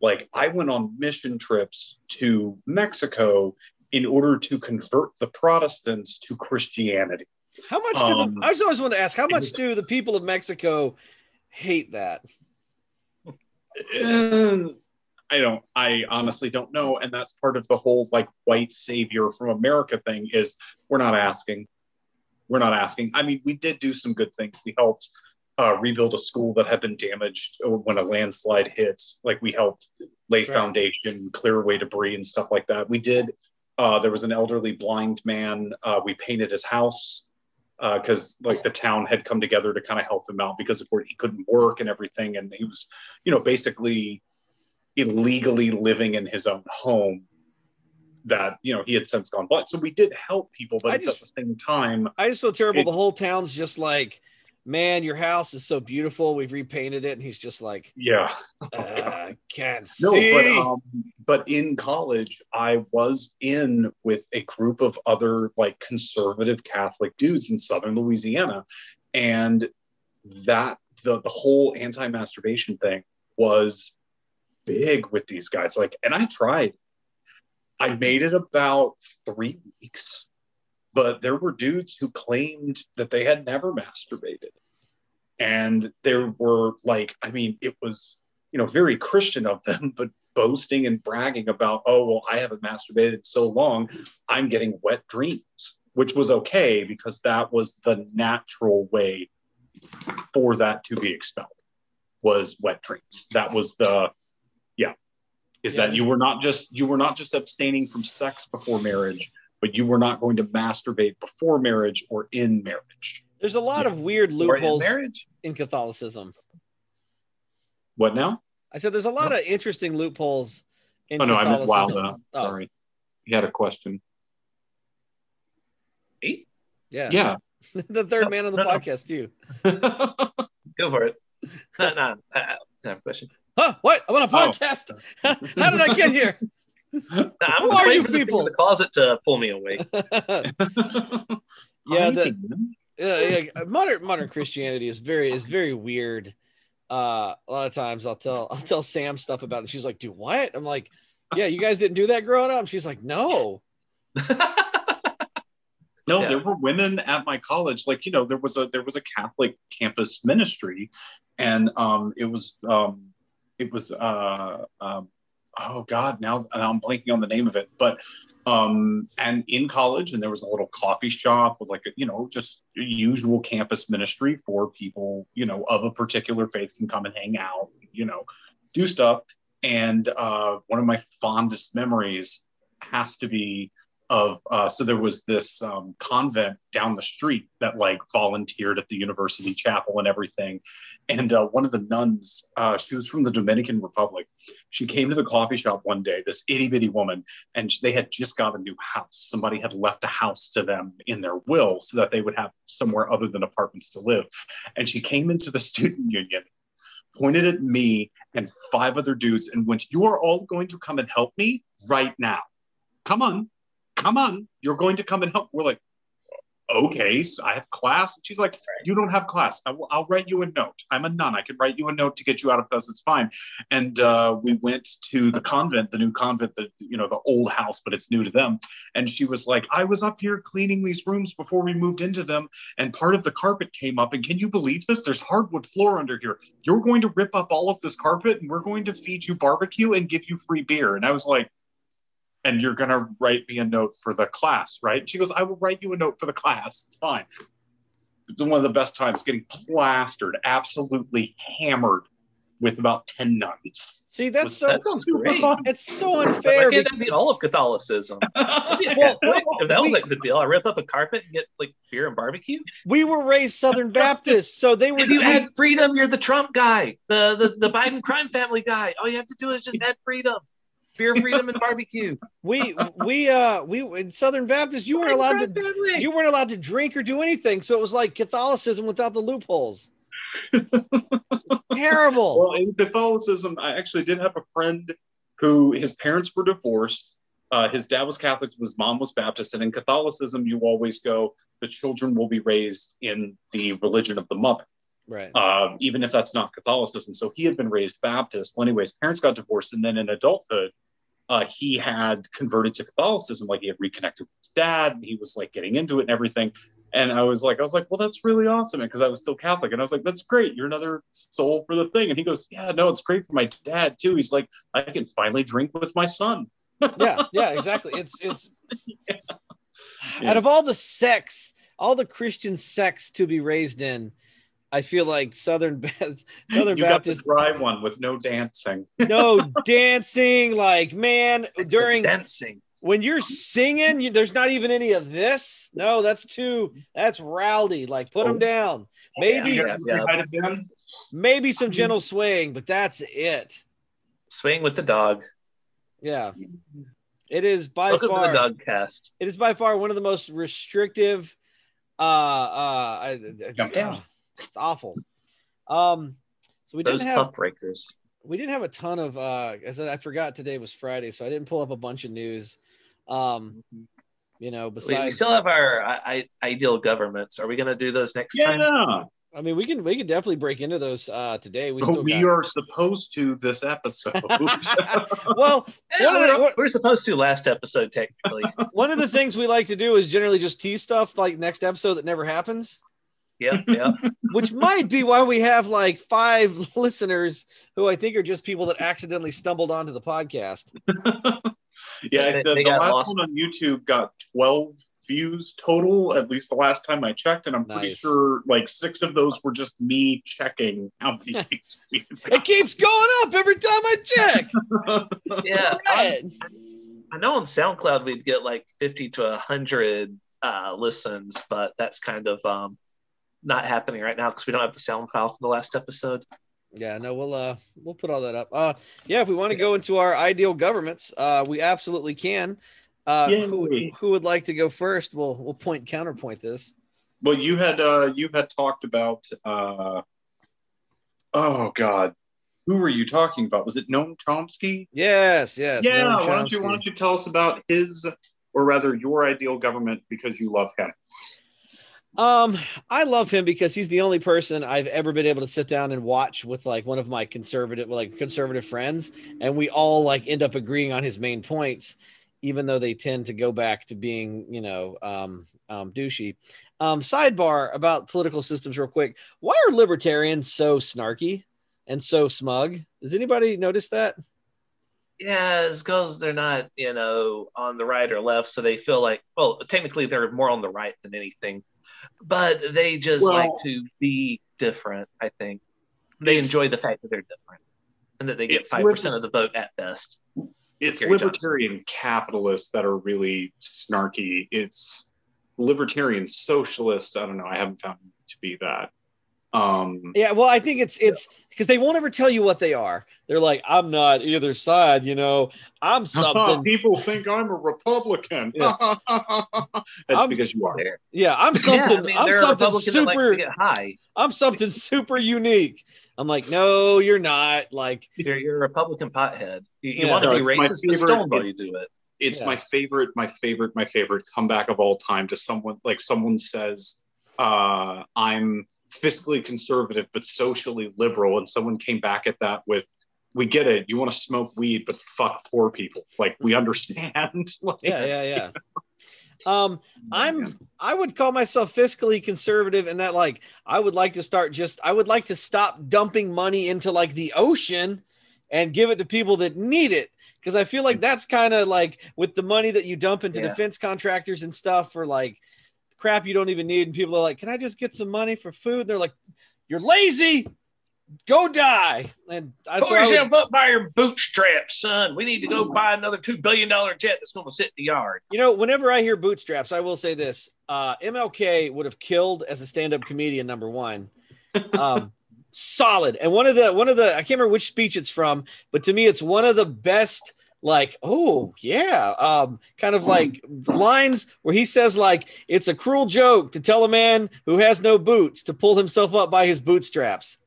Like, I went on mission trips to Mexico in order to convert the Protestants to Christianity. How much do Um, the, I just always want to ask, how much do the people of Mexico hate that? I don't. I honestly don't know, and that's part of the whole like white savior from America thing. Is we're not asking, we're not asking. I mean, we did do some good things. We helped uh, rebuild a school that had been damaged when a landslide hit. Like we helped lay Right. foundation, clear away debris, and stuff like that. We did. Uh, there was an elderly blind man. Uh, we painted his house Uh, because like the town had come together to kind of help him out because of course he couldn't work and everything, and he was, you know, basically illegally living in his own home that you know he had since gone blind. So we did help people, but just- at the same time, I just feel terrible. The whole town's just like, man, your house is so beautiful. We've repainted it. And he's just like, yeah. uh, can't No, see. but um, but in college, I was in with a group of other like conservative Catholic dudes in Southern Louisiana, and that the the whole anti-masturbation thing was big with these guys. Like, and I tried. I made it about three weeks, but there were dudes who claimed that they had never masturbated, and there were like, I mean, it was you know, very Christian of them, but boasting and bragging about, oh, well, I haven't masturbated so long, I'm getting wet dreams, which was okay because that was the natural way for that to be expelled was wet dreams. That was the, yeah, is Yeah, that you were not just you were not just abstaining from sex before marriage, but you were not going to masturbate before marriage or in marriage. There's a lot of weird Or in loopholes in Catholicism. What now? I said there's a lot of interesting loopholes in Oh no, I meant Catholicism. Wilda. Uh, oh, Sorry, you had a question. Me? yeah. Yeah. the third man on the No, no. podcast, too. Go for it. No, no. I, I I have a question. Huh? What? I'm on a Oh. podcast. How did I get here? No, I'm Who are waiting you for the people? in the closet to pull me away. Yeah, the- yeah, yeah. Modern modern Christianity is very is very weird. Uh, a lot of times I'll tell I'll tell Sam stuff about it. She's like, "Do what?" I'm like, "Yeah, you guys didn't do that growing up." She's like, "No." No, Yeah. there were women at my college. Like you know, there was a there was a Catholic campus ministry, and um, it was um, it was uh, um, oh god, now, now I'm blanking on the name of it, but um, and in college, and there was a little coffee shop with like a, you know just usual campus ministry for people you know of a particular faith can come and hang out, you know, do stuff. And uh, one of my fondest memories has to be of uh, so there was this um, convent down the street that like volunteered at the university chapel and everything. And uh, one of the nuns uh, she was from the dominican republic. She came to the coffee shop one day this itty-bitty woman and they had just got a new house. Somebody had left a house to them in their will so that they would have somewhere other than apartments to live. And she came into the student union pointed at me and five other dudes and went you are all going to come and help me right now. Come on come on, you're going to come and help. We're like, okay, so I have class. And she's like, you don't have class. I will, I'll write you a note. I'm a nun. I can write you a note to get you out of this. It's fine. And uh, we went to the convent, the new convent, the you know the old house, but it's new to them. And she was like, I was up here cleaning these rooms before we moved into them, and part of the carpet came up. And can you believe this? There's hardwood floor under here. You're going to rip up all of this carpet, and we're going to feed you barbecue and give you free beer. And I was like and you're going to write me a note for the class, right? She goes, I will write you a note for the class. It's fine. It's one of the best times getting plastered, absolutely hammered with about 10 nuns. See, that's so that sounds great. fun. it's so Why unfair. can't be- that be all of Catholicism? Well, fantastic. if that was like the deal, I rip up a carpet and get like beer and barbecue. we were raised Southern Baptist, so they were If you te- add freedom, you're the Trump guy, the, the the Biden crime family guy. All you have to do is just add freedom, beer, freedom, and barbecue. we we uh we in Southern Baptist, you weren't allowed to family. you weren't allowed to drink or do anything. So it was like Catholicism without the loopholes. Terrible. Well, in Catholicism, I actually did have a friend who his parents were divorced. Uh, his dad was Catholic, his mom was Baptist. And in Catholicism, you always go, the children will be raised in the religion of the mother. Right. uh, even if that's not Catholicism. So he had been raised Baptist. Well, anyways, parents got divorced, and then in adulthood, uh, he had converted to Catholicism, like he had reconnected with his dad, and he was like getting into it and everything. And I was like, I was like, well, that's really awesome, because I was still Catholic, and I was like, that's great. You're another soul for the thing. And he goes, yeah, no, it's great for my dad too. He's like, I can finally drink with my son. yeah, yeah, exactly. It's it's Yeah. out of all the sects, all the Christian sects to be raised in, I feel like Southern Baptist, Southern you Baptist, got the dry one with no dancing. no dancing. Like man, during dancing. when you're singing, you, there's not even any of this. No, that's too. That's rowdy. Like put them Oh. down. Maybe Yeah, yeah. Might maybe some gentle swaying, but that's it. Swing with the dog. Yeah, it is by Welcome to far. the dog cast. it is by far one of the most restrictive uh uh I- it's, Jump down. It's awful um so we Those didn't have pump breakers. we didn't have a ton of uh i i forgot today was friday so i didn't pull up a bunch of news um you know We, besides we still have our I, I, ideal governments. Are we going to do those next time? Yeah, i mean we can we can definitely break into those uh today we we, still got are supposed to this episode. well Yeah, One of we the- were, we were supposed to last episode, technically. one of the things we like to do is generally just tease stuff like next episode that never happens yeah, yeah. which might be why we have like five listeners who I think are just people that accidentally stumbled onto the podcast. yeah, They- the, they the last lost. one on YouTube got 12 views total, at least the last time I checked, and I'm pretty sure like six of those were just me checking how many views we It keeps going up every time I check. yeah. Right. I know on SoundCloud we'd get like 50 to 100 uh, listens, but that's kind of um, not happening right now because we don't have the sound file from the last episode. Yeah, no, we'll uh we'll put all that up. Uh yeah, if we want to go into our ideal governments, uh we absolutely can. Uh who, Yay. who would like to go first? We'll we'll point counterpoint this. Well, you had uh, you had talked about uh, oh god, who were you talking about? Was it Noam Chomsky? Yes, yes. yeah. Noam Why don't you why don't you tell us about his, or rather your ideal government because you love him? Um, I love him because he's the only person I've ever been able to sit down and watch with like one of my conservative, like conservative friends, and we all like end up agreeing on his main points, even though they tend to go back to being, you know, um, um, douchey. Um, sidebar about political systems, real quick. Why are libertarians so snarky and so smug? Does anybody notice that? Yeah, it's because they're not, you know, on the right or left, so they feel like, well, technically they're more on the right than anything, but they just Well- like to be different. I think they enjoy the fact that they're different and that they get five percent of the vote at best. It's Gary Johnson. libertarian capitalists that are really snarky. It's libertarian socialists. I don't know. I haven't found to be that. Um, Yeah, well, I think it's it's because they won't ever tell you what they are. They're like, I'm not either side, you know. I'm something. People think I'm a Republican. Yeah. That's I'm- because you are. Yeah, I'm Yeah, something. I mean, I'm something Republican that likes super. high. I'm something super unique. I'm like, no, you're not. Like, You're, you're a Republican pothead. You, you Yeah. want to be racist, but favorite stoned while you do it. It's Yeah. my favorite, my favorite, my favorite comeback of all time to someone like someone says, uh, I'm fiscally conservative but socially liberal, and someone came back at that with, "We get it. You want to smoke weed, but fuck poor people. Like we understand." Like, yeah, yeah, yeah. Um, I'm. I would call myself fiscally conservative, in that like I would like to start just. I would like to stop dumping money into like the ocean, and give it to people that need it. Because I feel like that's kind of like with the money that you dump into Yeah. defense contractors and stuff for like crap you don't even need, and people are like, "Can I just get some money for food?" they're like, "You're lazy." Go die, and I, Pull so I would- yourself up by your bootstraps, son. We need to go buy another two billion dollar jet that's going to sit in the yard. You know, whenever I hear bootstraps, I will say this: uh, MLK would have killed as a stand-up comedian. Number one, um, solid. And one of the one of the I can't remember which speech it's from, but to me, it's one of the best. Like, oh yeah, um, kind of like lines where he says like it's a cruel joke to tell a man who has no boots to pull himself up by his bootstraps.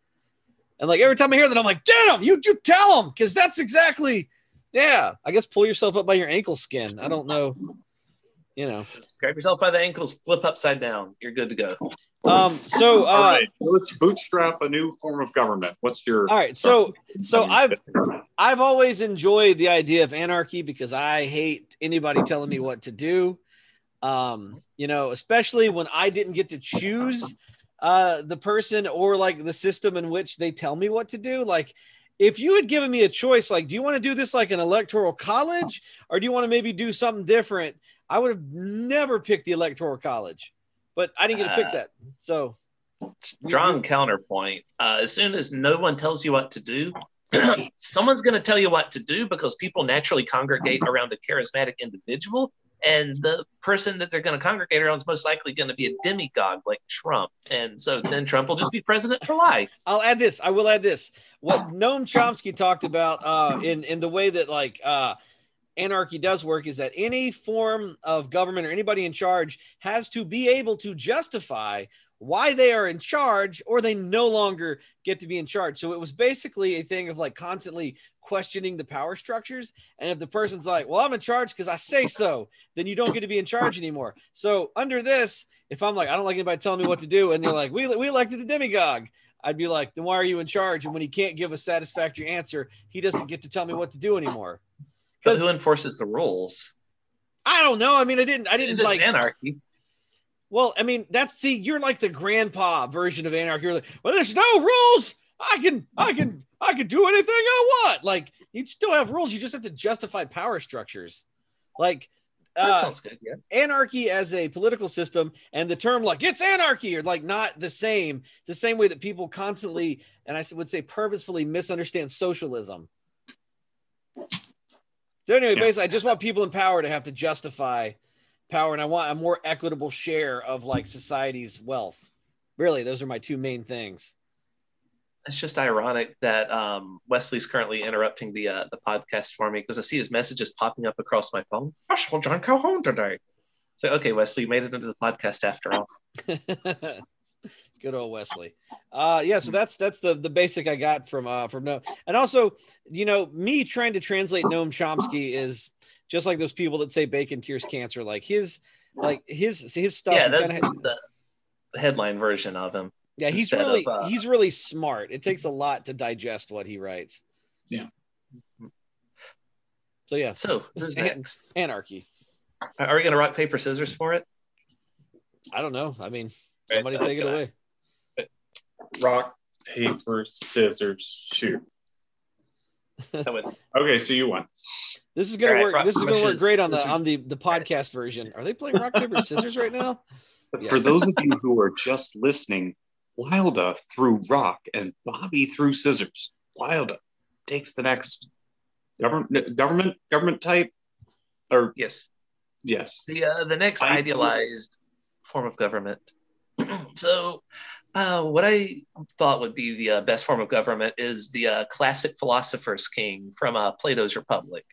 And like every time I hear that, I'm like, get him, you you tell him, because that's exactly, yeah. I guess pull yourself up by your ankle skin. I don't know, you know. Grab yourself by the ankles, flip upside down. You're good to go. Um. So, All uh, right, let's bootstrap a new form of government. What's your? all right. So, so I've I've always enjoyed the idea of anarchy because I hate anybody telling me what to do. Um, you know, especially when I didn't get to choose uh, the person or like the system in which they tell me what to do. Like, if you had given me a choice, like, do you want to do this like an electoral college or do you want to maybe do something different? I would have never picked the electoral college, but I didn't get to pick Uh, that. So, strong counterpoint. Uh, as soon as no one tells you what to do, someone's going to tell you what to do because people naturally congregate around a charismatic individual. And the person that they're going to congregate around is most likely going to be a demigod like Trump. And so then Trump will just be president for life. I'll add this. I will add this. What Noam Chomsky talked about uh, in in the way that like uh, anarchy does work is that any form of government or anybody in charge has to be able to justify why they are in charge or they no longer get to be in charge. So it was basically a thing of like constantly questioning the power structures. And if the person's like, well, I'm in charge because I say so, then you don't get to be in charge anymore. So under this, if I'm like, I don't like anybody telling me what to do, and they're like, we, we elected a demagogue, I'd be like, then why are you in charge? And when he can't give a satisfactory answer, he doesn't get to tell me what to do anymore. Because who enforces the rules? I don't know. I mean, I didn't, I didn't like anarchy. Well, I mean, that's see, you're like the grandpa version of anarchy. You're like, well, there's no rules. I can, I can, I can do anything I want. Like, you'd still have rules. You just have to justify power structures. Like, That uh, sounds good. Yeah. anarchy as a political system and the term like it's anarchy are like not the same. It's the same way that people constantly, and I would say purposefully misunderstand socialism. So anyway, Yeah. basically, I just want people in power to have to justify power, and I want a more equitable share of like society's wealth. Really, those are my two main things. It's just ironic that um, Wesley's currently interrupting the uh, the podcast for me because I see his messages popping up across my phone. Joshua John Calhoun today. So okay, Wesley, you made it into the podcast after all. Good old Wesley. Uh yeah, so that's that's the the basic I got from uh from no and also, you know, me trying to translate Noam Chomsky is just like those people that say bacon cures cancer. Like his like his his stuff. yeah, that's kinda- the, the headline version of him. yeah, he's really of, uh, he's really smart. It takes a lot to digest what he writes. Yeah. So yeah, So who's An- next? anarchy. Are are we gonna rock paper scissors for it? I don't know. I mean, Right, somebody take it away. Rock, paper, scissors, shoot. Okay, so you won. This is gonna All right, work. rock, This is gonna work great on the on the the podcast version. Are they playing rock paper scissors right now? For Yes. those of you who are just listening, Wilda threw rock and Bobby threw scissors. Wilda takes the next government government government type or Yes. yes. The uh, the next I- idealized form of government. so, uh, what I thought would be the uh, best form of government is the uh, classic philosopher's king from uh, Plato's Republic.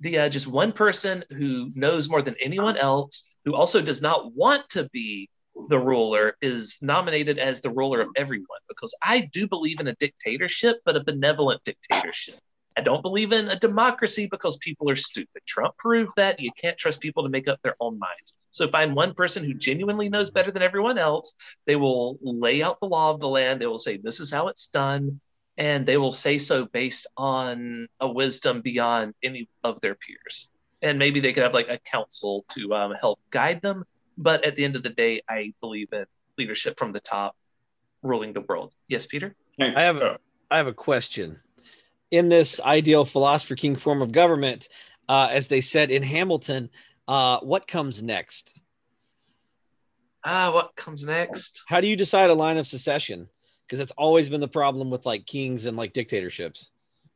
The uh, just one person who knows more than anyone else, who also does not want to be the ruler, is nominated as the ruler of everyone. Because I do believe in a dictatorship, but a benevolent dictatorship. I don't believe in a democracy because people are stupid. Trump proved that you can't trust people to make up their own minds. So find one person who genuinely knows better than everyone else. They will lay out the law of the land. They will say, this is how it's done. And they will say so based on a wisdom beyond any of their peers. And maybe they could have like a council to um, help guide them. But at the end of the day, I believe in leadership from the top ruling the world. Yes, Peter? I have a, I have a question. In this ideal philosopher king form of government, uh, as they said in Hamilton, uh, what comes next? Ah, what comes next? How do you decide a line of secession? Because that's always been the problem with like kings and like dictatorships.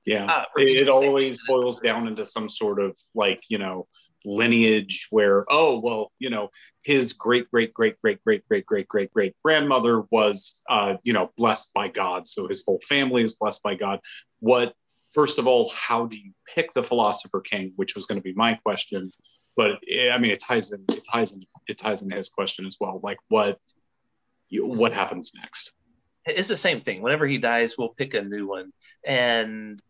Yeah. Ah, it, it always boils down into some sort of like, you know, lineage where, oh, well, you know, his great, great, great, great, great, great, great, great, great grandmother was, uh, you know, blessed by God. So his whole family is blessed by God. What, first of all, how do you pick the philosopher king, which was going to be my question. But eh, I mean, it ties in, it ties in, it ties into his question as well. Like what, what happens next? it's the same thing. Whenever he dies, we'll pick a new one. And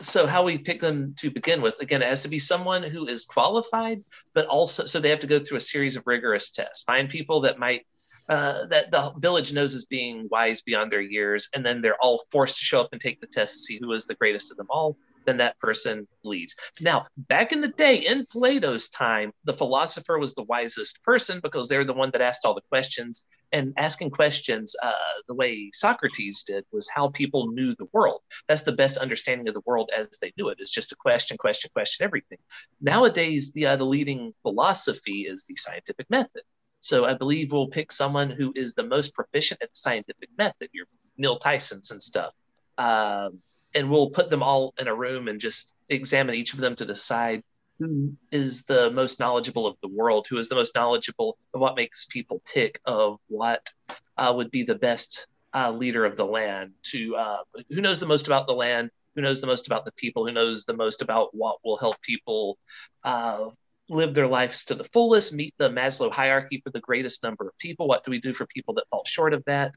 so, how we pick them to begin with, again, it has to be someone who is qualified, but also so they have to go through a series of rigorous tests. Find people that might. Uh, that the village knows as being wise beyond their years, and then they're all forced to show up and take the test to see who is the greatest of them all. then that person leads. Now, back in the day, in Plato's time, the philosopher was the wisest person because they're the one that asked all the questions. And asking questions, uh, the way Socrates did, was how people knew the world. That's the best understanding of the world as they knew it. It's just a question, question, question, everything. Nowadays, the uh, the leading philosophy is the scientific method. So I believe we'll pick someone who is the most proficient at scientific method. Your Neil Tyson's and stuff. Um, and we'll put them all in a room and just examine each of them to decide who is the most knowledgeable of the world, who is the most knowledgeable of what makes people tick, of what uh, would be the best uh, leader of the land, to uh, who knows the most about the land, who knows the most about the people, who knows the most about what will help people uh, live their lives to the fullest, meet the Maslow hierarchy for the greatest number of people. What do we do for people that fall short of that?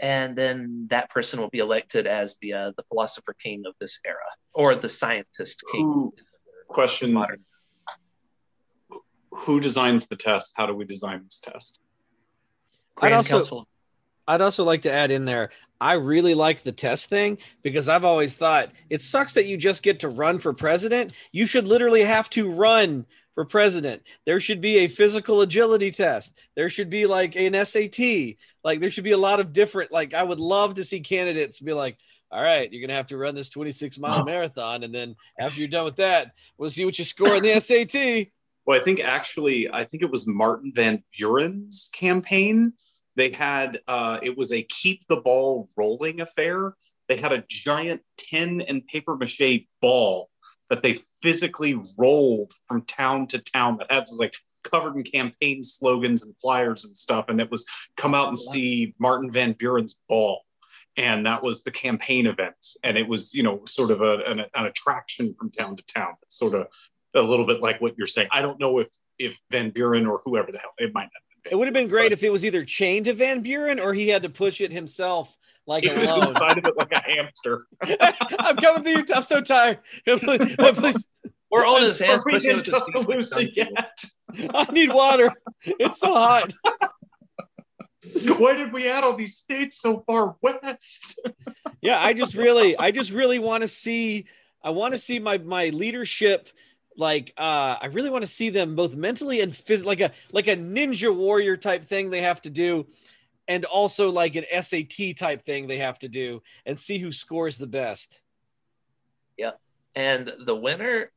and then that person will be elected as the uh, the philosopher king of this era or the scientist king. Who, question: modern. Who designs the test? How do we design this test? Grand I'd also, Council. I'd also like to add in there. I really like the test thing because I've always thought it sucks that you just get to run for president. You should literally have to run for president. There should be a physical agility test. There should be like an SAT. Like there should be a lot of different. Like I would love to see candidates be like, all right, you're gonna have to run this 26 mile oh. marathon, and then after you're done with that, we'll see what you score in the SAT. Well, I think actually, I think it was Martin Van Buren's campaign. They had uh, it was a keep the ball rolling affair. They had a giant tin and paper mache ball that they physically rolled from town to town that had like covered in campaign slogans and flyers and stuff. And it was come out and see Martin Van Buren's ball. And that was the campaign events. And it was, you know, sort of a, an, an attraction from town to town. It's sort of a little bit like what you're saying. I don't know if if Van Buren or whoever the hell it might not it would have been great if it was either chained to Van Buren or he had to push it himself like he was alone. inside of it like a hamster. I'm coming through. I'm so tired. please, please. We're on his hands pushing with his yet. I need water. It's so hot. Why did we add all these states so far west? yeah, I just really, I just really want to see. I want to see my my leadership like uh i really want to see them both mentally and physically like a like a ninja warrior type thing they have to do and also like an sat type thing they have to do and see who scores the best. Yeah. And the winner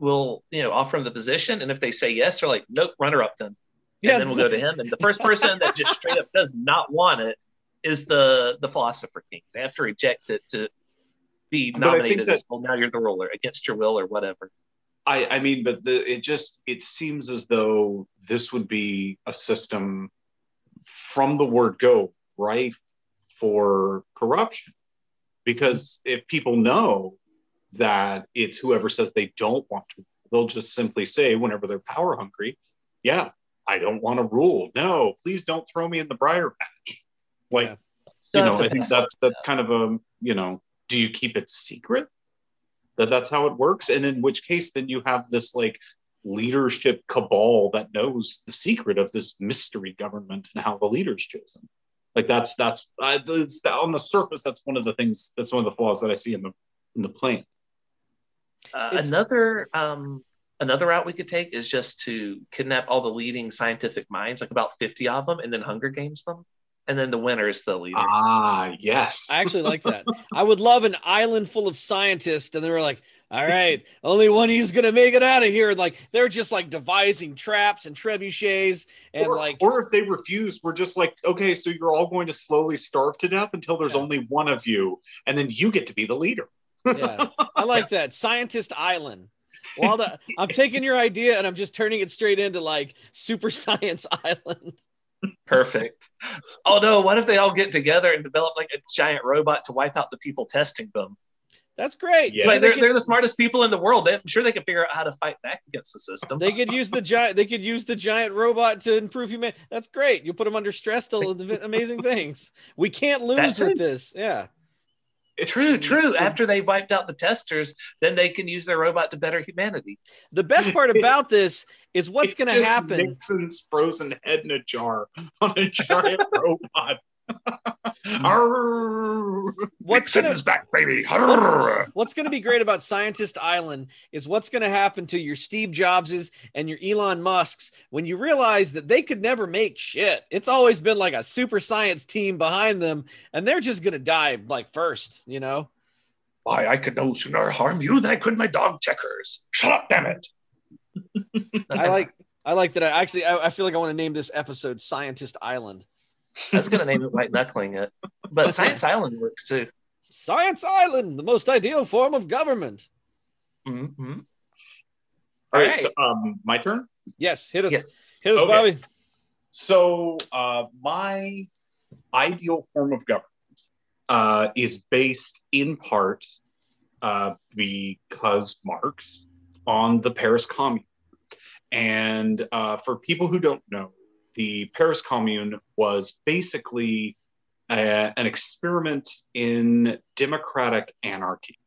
will you know offer him the position and if they say yes they're like nope runner up then. And yeah, then we'll go to him. And the first person that just straight up does not want it is the the philosopher king. They have to reject it to be nominated that, as well now you're the ruler against your will or whatever I, I mean, but the, it just it seems as though this would be a system from the word go rife for corruption, because if people know that it's whoever says they don't want to, they'll just simply say whenever they're power hungry, yeah, I don't want to rule. No, please don't throw me in the briar patch. Like, yeah. you know, I think that's that kind of a you know, do you keep it secret? That that's how it works. And in which case then you have this like leadership cabal that knows the secret of this mystery government and how the leader's chosen. Like that's that's uh, on the surface that's one of the things that's one of the flaws that i see in the in the plan. Uh, another um another route we could take is just to kidnap all the leading scientific minds like about 50 of them and then hunger games them and then the winner is the leader. Ah, yes. I actually like that. I would love an island full of scientists, and they were like, "All right, only one of you's gonna make it out of here." And like they're just like devising traps and trebuchets, and or, like, or if they refuse, we're just like, "Okay, so you're all going to slowly starve to death until there's yeah. only one of you, and then you get to be the leader." yeah, I like that scientist island. Well, the, I'm taking your idea and I'm just turning it straight into like super science island. Perfect. Oh no, what if they all get together and develop like a giant robot to wipe out the people testing them? That's great. Yeah. Like they're, they're the smartest people in the world. They, I'm sure they can figure out how to fight back against the system. They could use the giant. They could use the giant robot to improve humanity. That's great. You put them under stress, they'll do amazing things. We can't lose with this. Yeah. It's true, true. After they've wiped out the testers, then they can use their robot to better humanity. The best part about this is what's going to happen. Nixon's frozen head in a jar on a giant robot. What's gonna- back, baby. What's, to be great about Scientist Island is what's going to happen to your Steve Jobses and your Elon Musks when you realize that they could never make shit. It's always been like a super science team behind them, and they're just going to die like first, you know? Why, I could no sooner harm you than I could my dog checkers. Shut up, damn it. I like. I like that. I actually, I, I feel like I want to name this episode "Scientist Island." I was gonna name it White Knuckling it, but Science Island works too. Science Island, the most ideal form of government. Mm-hmm. All right, Right. so, um, my turn. Yes, hit us, Yes. hit us, Okay. Bobby. So, uh, my ideal form of government uh, is based in part uh, because Marx on the Paris Commune. And uh, for people who don't know, the Paris Commune was basically a- an experiment in democratic anarchy.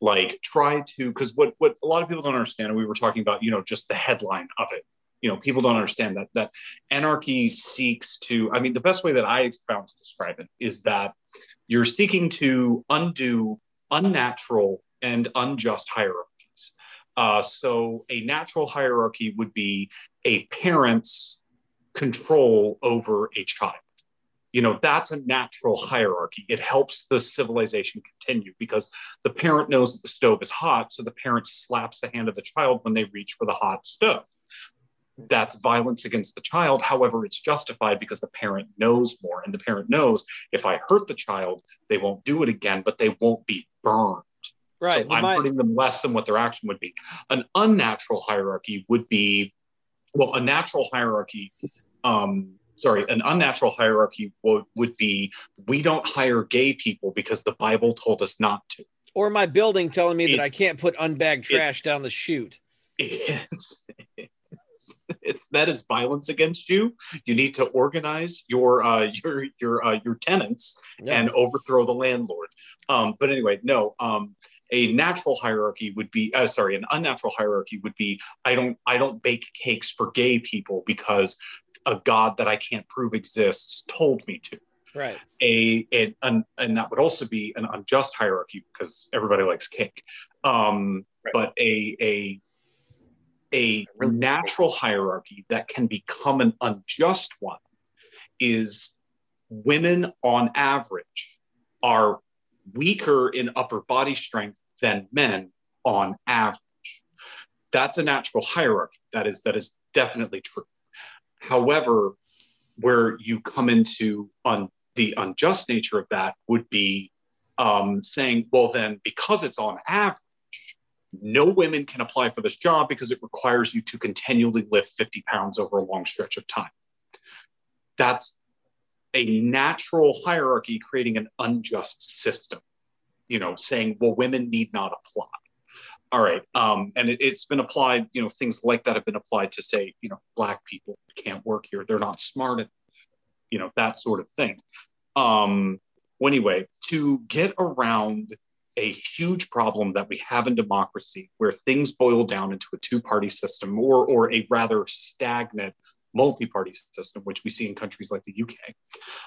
Like, try to, because what, what a lot of people don't understand, and we were talking about, you know, just the headline of it. You know, people don't understand that that anarchy seeks to i mean the best way that i found to describe it is that you're seeking to undo unnatural and unjust hierarchies uh, so a natural hierarchy would be a parent's control over a child you know that's a natural hierarchy it helps the civilization continue because the parent knows that the stove is hot so the parent slaps the hand of the child when they reach for the hot stove that's violence against the child. However, it's justified because the parent knows more, and the parent knows if I hurt the child, they won't do it again, but they won't be burned. Right. So I'm my- hurting them less than what their action would be. An unnatural hierarchy would be, well, a natural hierarchy. Um, sorry, an unnatural hierarchy would, would be we don't hire gay people because the Bible told us not to. or my building telling me It- that I can't put unbagged trash down the chute. it's, it's it's that is violence against you. You need to organize your uh, your your uh, your tenants Yeah. and overthrow the landlord. Um, but anyway, no. Um, a natural hierarchy would be uh, sorry, an unnatural hierarchy would be I don't I don't bake cakes for gay people because a god that I can't prove exists told me to right. a and, and and that would also be an unjust hierarchy because everybody likes cake um Right. but a a a Really? natural hierarchy that can become an unjust one is women on average are weaker in upper body strength than men on average that's a natural hierarchy that is that is definitely true however where you come into un, the unjust nature of that would be um, saying, well, then because it's on average, no women can apply for this job because it requires you to continually lift 50 pounds over a long stretch of time. That's a natural hierarchy creating an unjust system, you know, saying, well, women need not apply. All right. Um, and it, it's been applied, you know, things like that have been applied to say, you know, Black people can't work here. They're not smart enough, you know, that sort of thing. Um, well, anyway, to get around a huge problem that we have in democracy where things boil down into a two-party system or, or a rather stagnant multi-party system, which we see in countries like the UK.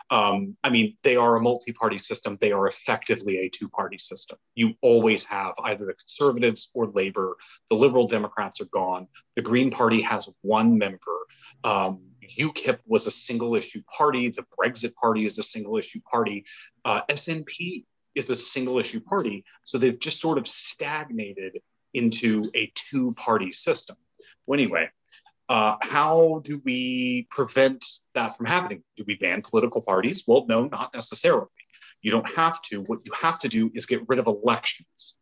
Um, I mean, they are a multi-party system. They are effectively a two-party system. You always have either the conservatives or Labour. The Liberal Democrats are gone. The Green Party has one member. Um, UKIP was a single-issue party. The Brexit Party is a single-issue party. Uh, SNP is a single-issue party. So they've just sort of stagnated into a two-party system. Well, anyway, uh, how do we prevent that from happening? Do we ban political parties? Well, no, not necessarily. You don't have to. What you have to do is get rid of elections.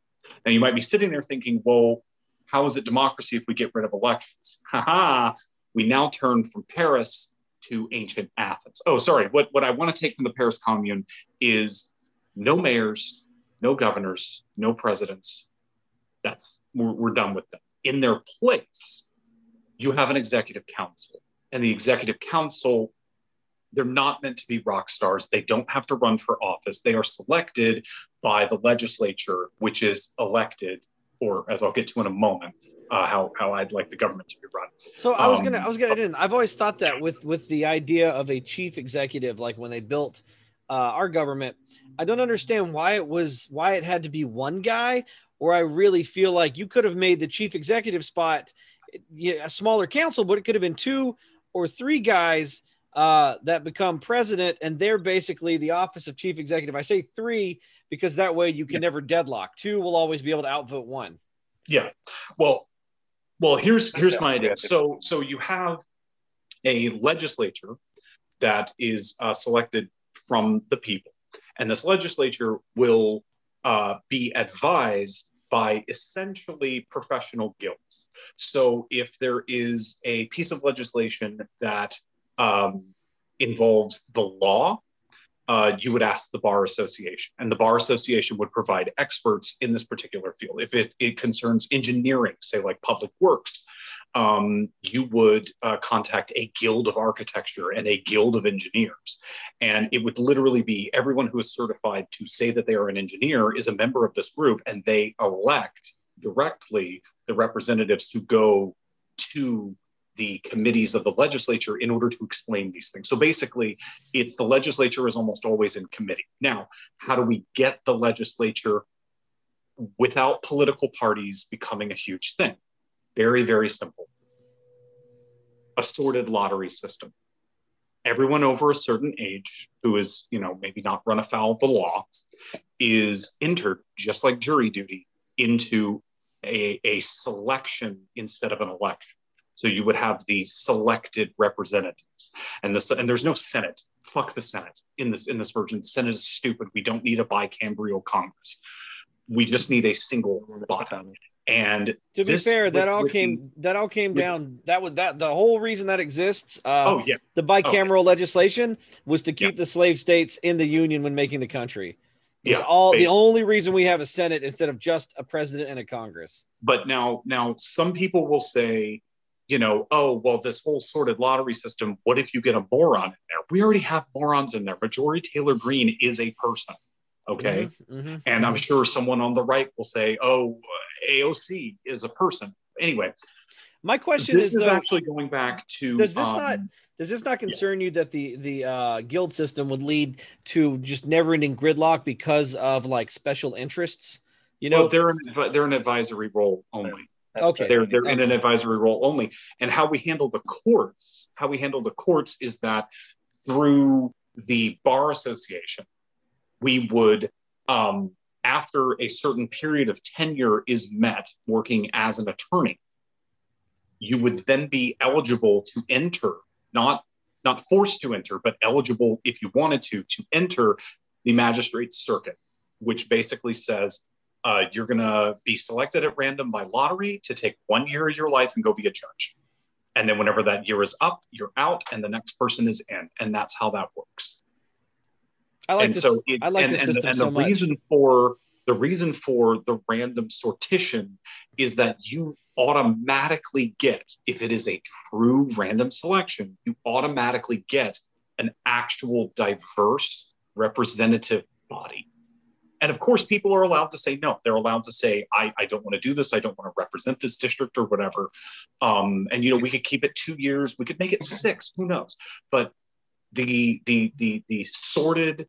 Now, you might be sitting there thinking, well, how is it democracy if we get rid of elections? Haha, we now turn from Paris to ancient Athens. Oh, sorry. What, what I want to take from the Paris Commune is no mayors, no governors, no presidents. That's, we're, we're done with them. In their place, you have an executive council. And the executive council, they're not meant to be rock stars. They don't have to run for office. They are selected by the legislature, which is elected, or as I'll get to in a moment, uh, how how I'd like the government to be run. So I was Um, gonna, I was gonna. in. I've always thought that with with the idea of a chief executive, like when they built uh, our government, I don't understand why it was why it had to be one guy. Or I really feel like you could have made the chief executive spot a smaller council, but it could have been two or three guys uh, that become president, and they're basically the office of chief executive. I say three because that way you can Yeah. never deadlock. Two will always be able to outvote one. Yeah. Well, well, here's That's here's the my idea. idea. So so you have a legislature that is uh, selected from the people, and this legislature will uh, be advised by essentially professional guilds. So if there is a piece of legislation that um, involves the law, uh, you would ask the bar association, and the bar association would provide experts in this particular field. If it, it concerns engineering, say like public works, um, you would uh, contact a guild of architecture and a guild of engineers. And it would literally be everyone who is certified to say that they are an engineer is a member of this group, and they elect directly the representatives to go to the committees of the legislature in order to explain these things. So basically, it's the legislature is almost always in committee. Now, how do we get the legislature without political parties becoming a huge thing? Very, very simple. A sorted lottery system. Everyone over a certain age who is, you know, maybe not run afoul of the law is entered, just like jury duty, into a, a selection instead of an election. So you would have the selected representatives, and this and there's no Senate. Fuck the Senate in this in this version. The Senate is stupid. We don't need a bicameral Congress. We just need a single body. And To be fair, that all came that all came down. That was that the whole reason that exists. Uh, oh yeah, the bicameral legislation was to keep the slave states in the union when making the country. It was Yeah, all the only reason we have a Senate instead of just a president and a Congress. but now now some people will say you know oh well this whole sorted lottery system what if you get a moron in there we already have morons in there Marjorie Taylor Greene is a person okay Mhm, mhm. and i'm sure someone on the right will say oh aoc is a person. Anyway My question this is is though, actually going back to Does this um, not- does this not concern you that the the uh, guild system would lead to just never-ending gridlock because of like special interests? You know, well, they're an, they're an advisory role only. Okay. they're they're in an advisory role only. And how we handle the courts how we handle the courts is that through the bar association we would um, after a certain period of tenure is met working as an attorney you would then be eligible to enter not not forced to enter but eligible if you wanted to to enter the magistrate circuit which basically says uh, you're going to be selected at random by lottery to take one year of your life and go be a judge. And then whenever that year is up, you're out and the next person is in. And that's how that works. I like and this. so it, I like and, this and, system and so the reason for the reason for the random sortition is that you automatically get if it is a true random selection you automatically get an actual diverse representative body. And of course people are allowed to say no. They're allowed to say i, I don't want to do this. I don't want to represent this district or whatever. Um, and you know we could keep it two years. We could make it six. Who knows? But the the the the sorted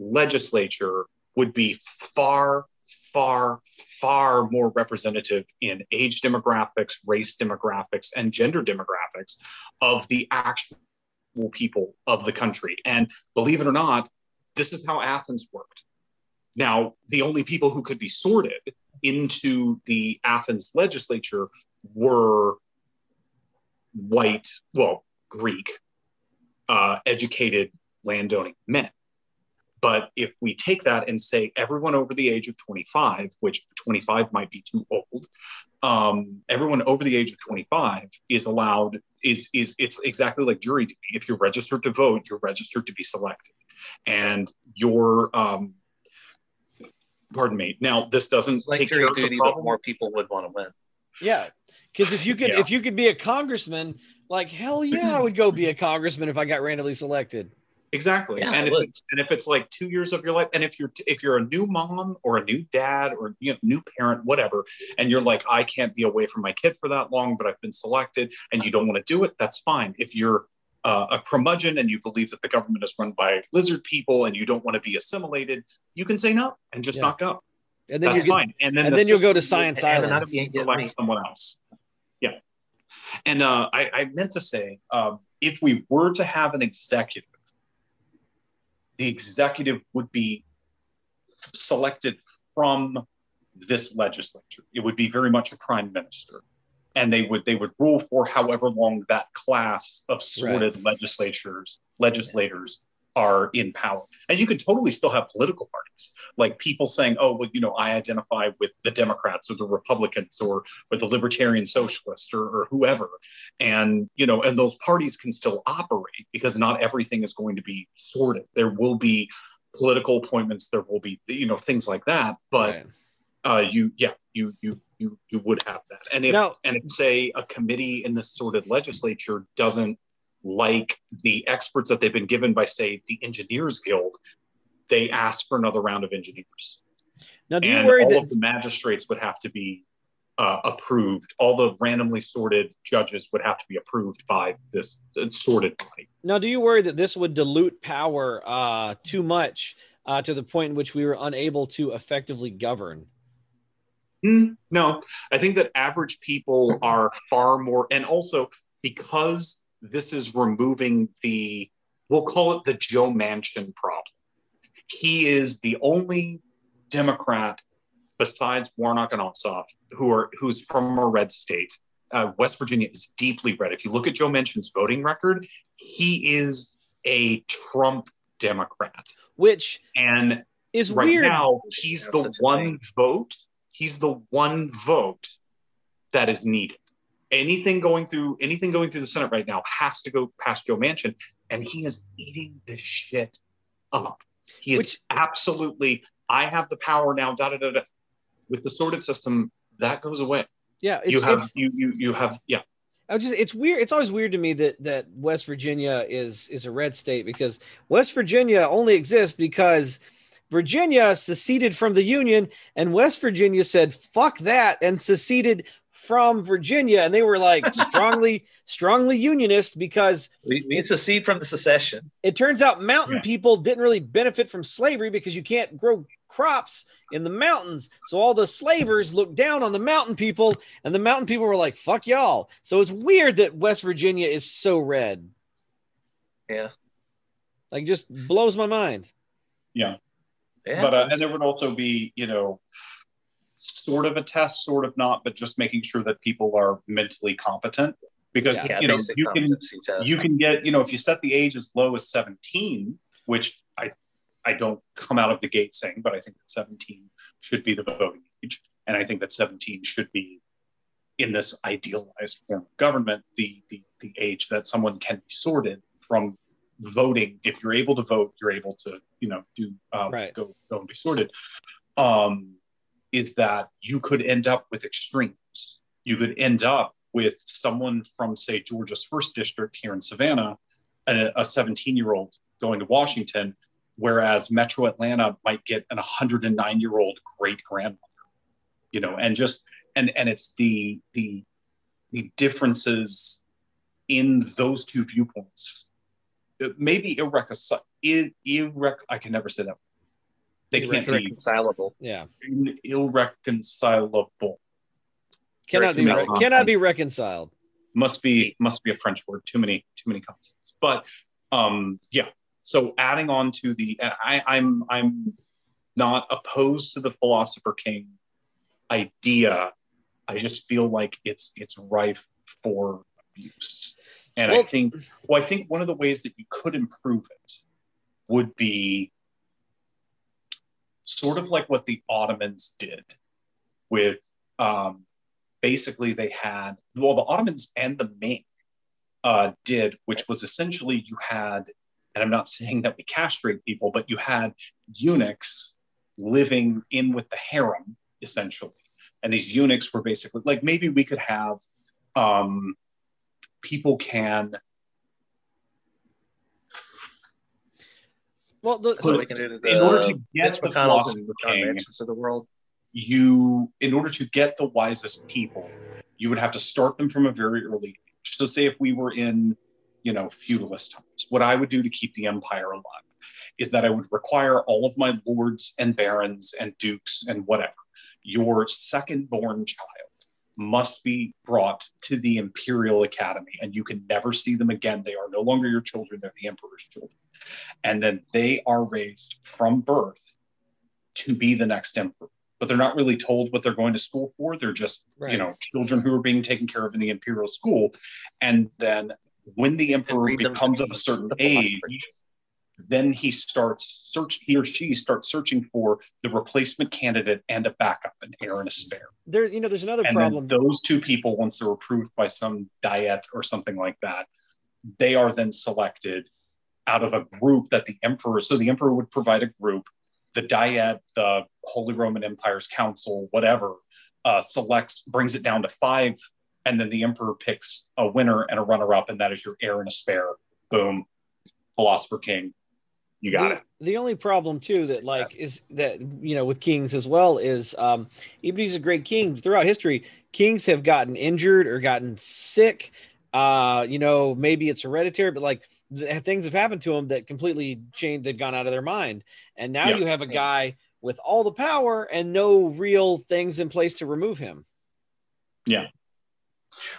legislature would be far far far more representative in age demographics race demographics and gender demographics of the actual people of the country. And believe it or not this is how athens worked. Now the only people who could be sorted into the athens legislature were white well greek uh, educated landowning men but if we take that and say everyone over the age of 25, which 25 might be too old, um, everyone over the age of 25 is allowed is is it's exactly like jury duty. If you're registered to vote, you're registered to be selected, and your um, pardon me. Now this doesn't It's like take care jury of the duty, but problem. more people would want to win. Yeah, because if you could, Yeah. if you could be a congressman, like hell yeah, I would go be a congressman if I got randomly selected. Exactly. Yeah, and it if would. it's and if it's like two years of your life, and if you're if you're a new mom or a new dad or you know, new parent, whatever, and you're like, I can't be away from my kid for that long, but I've been selected, and you don't want to do it, that's fine. If you're uh, a curmudgeon and you believe that the government is run by lizard people and you don't want to be assimilated, you can say no and just Yeah. not go. And then That's you get, fine. And then, and the then you'll go to Science And Island. not be ain't select me. someone else. Yeah. And uh, I, I meant to say, um, if we were to have an executive, the executive would be selected from this legislature. It would be very much a prime minister. And they would they would rule for however long that class of sorted legislatures legislators are in power. And you could totally still have political parties, like people saying, "Oh, well, you know, I identify with the Democrats or the Republicans or with the Libertarian Socialists or, or whoever," and you know, and those parties can still operate because not everything is going to be sorted. There will be political appointments, there will be you know things like that, but Right. uh, you yeah you you you you would have that and if Now- and if say a committee in this sorted legislature doesn't like the experts that they've been given by say the engineers guild they ask for another round of engineers. Now, do you and worry all that of the magistrates would have to be uh, approved. All the randomly sorted judges would have to be approved by this sorted body. Now do you worry that this would dilute power uh, too much uh, to the point in which we were unable to effectively govern? Mm, no, I think that average people are far more, and also because this is removing the, we'll call it the Joe Manchin problem. He is the only Democrat besides Warnock and Ossoff who are who's from a red state. Uh, West Virginia is deeply red. If you look at Joe Manchin's voting record, he is a Trump Democrat, Which and is right weird. now he's the one vote he's the one vote that is needed anything going through anything going through the senate right now has to go past joe manchin and he is eating this shit up. He is Which- absolutely i have the power now da da da da. With the sorted system that goes away. Yeah, it's, you have it's you you you have yeah. I just it's weird. It's always weird to me that that West Virginia is is a red state because West Virginia only exists because Virginia seceded from the Union and West Virginia said fuck that and seceded from Virginia and they were like strongly strongly unionist because We, we secede from the secession. it turns out mountain Yeah. people didn't really benefit from slavery because you can't grow crops in the mountains. So all the slavers looked down on the mountain people, and the mountain people were like, fuck y'all. So it's weird that West Virginia is so red. Yeah. Like, just blows my mind. yeah Yeah. but uh, and there would also be you know sort of a test sort of not but just making sure that people are mentally competent because Yeah, you know you can test. you can get you know if you set the age as low as 17 which i i don't come out of the gate saying but i think that 17 should be the voting age and i think that 17 should be in this idealized form of government the the, the age that someone can be sorted from voting if you're able to vote you're able to you know do um, Right. go go and be sorted um is that you could end up with extremes. You could end up with someone from say georgia's first district here in savannah a 17 year old going to washington whereas metro atlanta might get an 109 year old great grandmother you know and just and and it's the the the differences in those two viewpoints. Maybe may be irreconcilable irrec- i can never say that they can't be reconcilable. Yeah. irreconcilable Cannot be, Irreconcilable. cannot be reconciled. must be must be a french word too many too many consonants but um yeah so adding on to the i i'm i'm not opposed to the philosopher king idea i just feel like it's it's rife for abuse and i think well i think one of the ways that you could improve it would be sort of like what the ottomans did with um basically they had well the ottomans and the ming uh, did which was essentially you had and i'm not saying that we castrate people but you had eunuchs living in with the harem essentially. And these eunuchs were basically like maybe we could have um, people can Well, the, That's what we can do to the in order to get Mitch the McConnell's and John king, of the world. you in order to get the wisest people you would have to start them from a very early age so say if we were in you know feudalist times what i would do to keep the empire alive is that i would require all of my lords and barons and dukes and whatever your second born child must be brought to the imperial academy and you can never see them again they are no longer your children they're the emperor's children and then they are raised from birth to be the next emperor but they're not really told what they're going to school for. They're just, Right. you know, children who are being taken care of in the imperial school. And then when the emperor read them to becomes of a certain age. Then he starts search he or she starts searching for the replacement candidate and a backup, an heir and a spare. there, you know, there's another And problem. those two people, once they're approved by some diet or something like that, they are then selected out of a group that the emperor. So the emperor would provide a group. The diet, the Holy Roman Empire's council, whatever, uh, selects, brings it down to five, and then the emperor picks a winner and a runner-up, and that is your heir and a spare. Boom, philosopher king, you got the, it. the only problem too that like is that you know with kings as well is um even these are great kings throughout history kings have gotten injured or gotten sick uh you know maybe it's hereditary but like th- things have happened to them that completely changed they've gone out of their mind and now Yeah. you have a guy with all the power and no real things in place to remove him Yeah.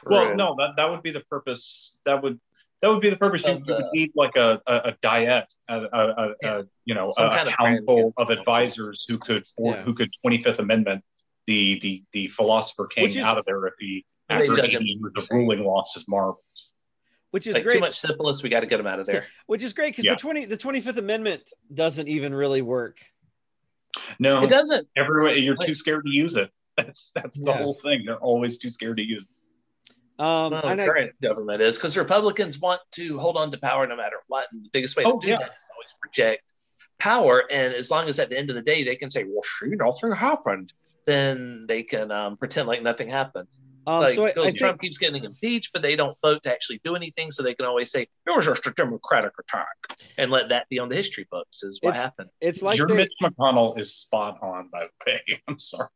Well, Right. no, that, that would be the purpose. That would that would be the purpose. You, Of you would need like a a, a diet, a, a, a, Yeah. a you know Some a, kind a of council of advisors who could for, Yeah. who could Twenty Fifth Amendment the the the philosopher king Which is- out of there if he after judge eighty him. years ruling lost his marbles. which is Like great too much syphilis, we got to get them out of there. which is great because Yeah. the 20 the 25th amendment doesn't even really work No, It doesn't. everyone you're Like- too scared to use it. That's that's the Yeah. whole thing. They're always too scared to use it. Um Well, the I- current government is because Republicans want to hold on to power no matter what. And the biggest way Oh, to do yeah. that is always project power. And as long as at the end of the day they can say, "Well, see, nothing happened," then they can um, pretend like nothing happened. Um like so I, I because think, Trump keeps getting impeached, but they don't vote to actually do anything, so they can always say it was just a democratic attack and let that be on the history books. Is what It's happened. it's like Your they, Mitch McConnell is spot on. By the way, I'm sorry.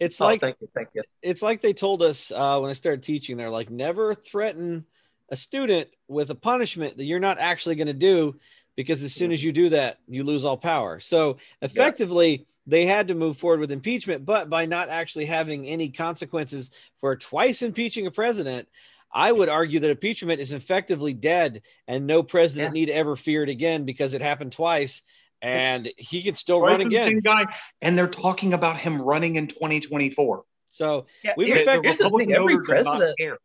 it's Oh, like thank you, thank you. it's like they told us uh, when I started teaching. They're like, never threaten a student with a punishment that you're not actually going to do, because as soon as you do that, you lose all power. So effectively, they had to move forward with impeachment, but by not actually having any consequences for twice impeaching a president. I would argue that impeachment is effectively dead, and no president Yeah. need ever fear it again because it happened twice, and It's- he can still run again. guy, and they're talking about him running in 2024. So Yeah, We've here- here's the thing: every voters do not president,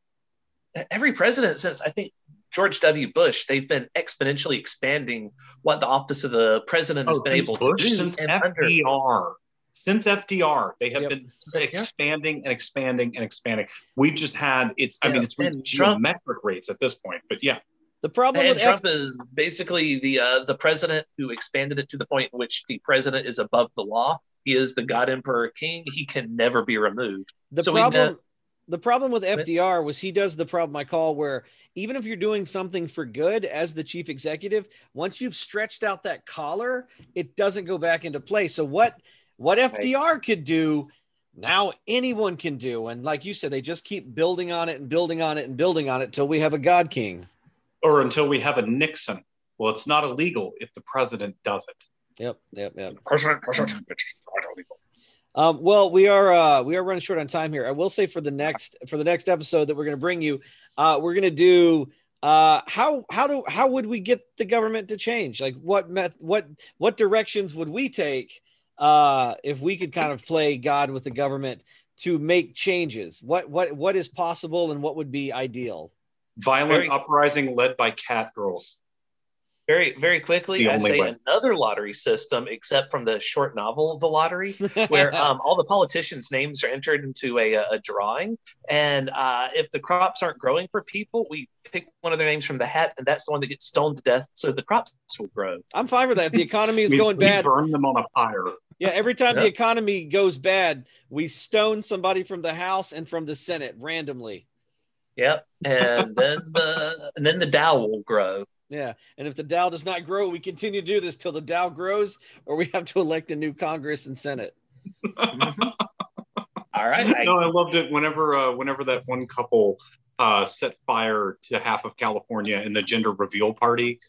every president since I think George W. Bush, they've been exponentially expanding what the office of the president has Oh, been able Bush, to do. since and under FDR, since FDR, they have Yep. been expanding and expanding and expanding. We've just had it's. I Yeah, mean, it's and reached Trump- geometric rates at this point. But yeah, the problem and with F- Trump is basically the uh, the president who expanded it to the point in which the president is above the law. He is the God Emperor King. He can never be removed. the So we problem know- the problem with FDR was he does the problem I call where even if you're doing something for good as the chief executive, once you've stretched out that collar, it doesn't go back into place. So what what FDR could do, now anyone can do. And like you said, they just keep building on it and building on it and building on it till we have a God King. or until we have a Nixon. Well, it's not illegal if the president does it. Yep, yep, yep. President, president, it's not illegal. Um, well, we are uh, we are running short on time here. I will say for the next for the next episode that we're going to bring you, uh, we're going to do uh, how how do how would we get the government to change? Like what meth, what what directions would we take uh, if we could kind of play God with the government to make changes? What what what is possible and what would be ideal? Violent Very- uprising led by cat girls. Very, very quickly, I say way. another lottery system, except from the short novel, The Lottery, where um, all the politicians' names are entered into a, a drawing. And uh, if the crops aren't growing for people, we pick one of their names from the hat, and that's the one that gets stoned to death so the crops will grow. I'm fine with that. If the economy is We- going we bad, burn them on a pyre. yeah. Every time the economy goes bad, we stone somebody from the House and from the Senate randomly. Yep. And then the and then the Dow will grow. Yeah, and if the Dow does not grow, we continue to do this till the Dow grows, or we have to elect a new Congress and Senate. All right. I, no, I loved it whenever uh, whenever that one couple uh, set fire to half of California in the gender reveal party.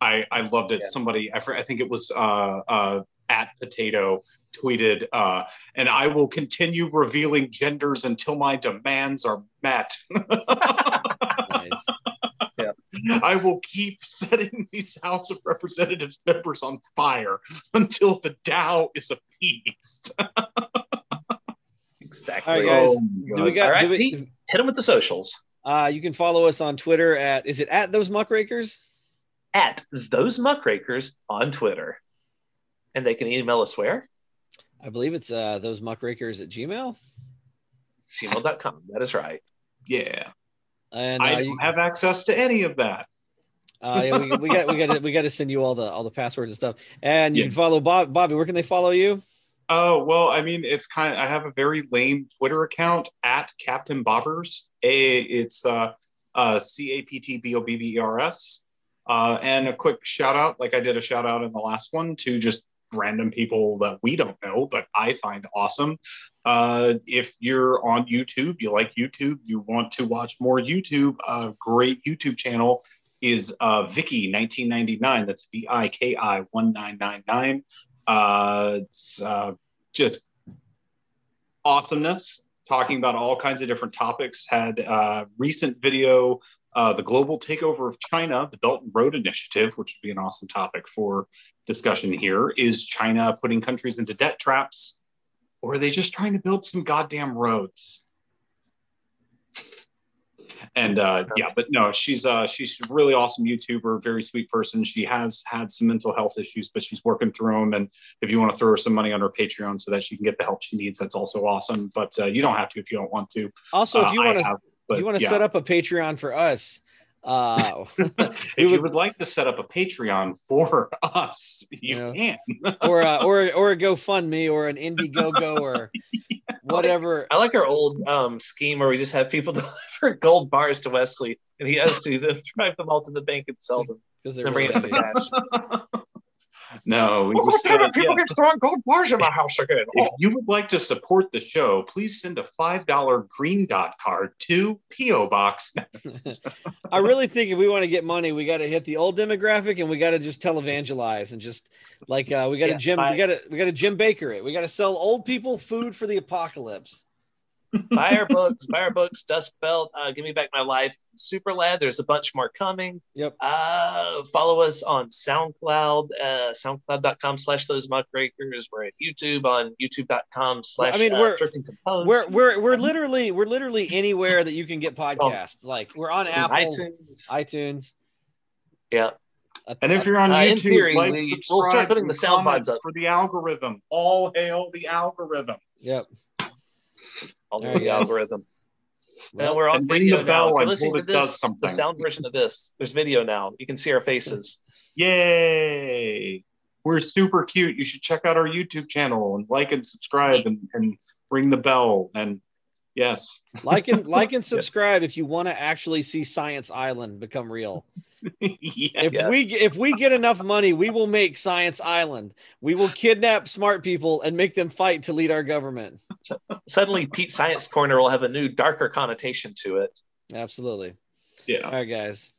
I, I loved it. Yeah. Somebody, I, I think it was uh, uh, at Potato tweeted, uh, and I will continue revealing genders until my demands are met. Nice. I will keep setting these House of Representatives members on fire until the Dow is appeased. exactly. All right, guys. Oh Do we God. got? All right, do we, Pete. Hit them with the socials. uh, you can follow us on Twitter at is it at those muckrakers? At those muckrakers on Twitter. And they can email us where? I believe it's uh, those muckrakers at Gmail. Gmail.com. That is right. yeah, And uh, I you, don't have access to any of that. uh, yeah, we, we got we got to we got to send you all the all the passwords and stuff. And you Yeah. can follow Bob Bobby. Where can they follow you? Oh well, I mean, it's kind of. I have a very lame Twitter account at Captain Bobbers. A, it's uh, uh, C A P T B O B B E R S. Uh, and a quick shout out, like I did a shout out in the last one, to just random people that we don't know, but I find awesome. Uh, if you're on YouTube, you like YouTube, you want to watch more YouTube, a great YouTube channel is uh, Viki 1999. That's V I K I 1999. Uh, it's uh, just awesomeness, talking about all kinds of different topics. Had uh, recent video, uh, the global takeover of China, the Belt and Road Initiative, which would be an awesome topic for discussion here. Is China putting countries into debt traps, or are they just trying to build some goddamn roads? And uh, yeah, but no, she's uh, she's a really awesome YouTuber, very sweet person. She has had some mental health issues, but she's working through them. And if you want to throw her some money on her Patreon so that she can get the help she needs, that's also awesome. But uh, you don't have to if you don't want to. Also, if Uh, you want to have, if but you want to yeah. set up a Patreon for us, uh, if you would- would like to set up a Patreon for us, you Yeah. can. or uh, or or a GoFundMe or an Indiegogo or whatever. I like our old um, scheme where we just have people deliver gold bars to Wesley and he has to then drive them all to the bank and sell them. Because they're Then bring us the cash. No, we was, damn it, people yeah. get throwing gold bars in my house again. If Oh, you would like to support the show, please send a $5 green dot card to P.O. Box. I really think if we want to get money, we got to hit the old demographic and we got to just televangelize and just like uh, we got to Yeah, Jim, buy- we got to we got to Jim Bakker it. We got to sell old people food for the apocalypse. Buy our books, buy our books, Dust Belt, uh, Give Me Back My Life, Super Lad. There's a bunch more coming. Yep. Uh, follow us on SoundCloud, uh, soundcloud.com slash those muckrakers. We're at YouTube on youtube.com slash I mean, uh, we're- Thriftington Post. We're we're we're literally we're literally anywhere that you can get podcasts. Like we're on Apple, iTunes. iTunes. yeah. And if you're on Uh, YouTube, theory, like, we- we'll start putting the sound comment buds up. for the algorithm. All hail the algorithm. yep. All right, the algorithm. Well, Now we're on video the now. If you're listening to hope it does this, the sound version of this, there's video now. You can see our faces. Yay! We're super cute. You should check out our YouTube channel and like and subscribe and, and ring the bell. And yes, like and like and subscribe if you want to actually see Science Island become real. yeah. If Yes. we if we get enough money, we will make Science Island. We will kidnap smart people and make them fight to lead our government. Suddenly, Pete Science Corner will have a new, darker connotation to it. Absolutely. yeah. All right, guys.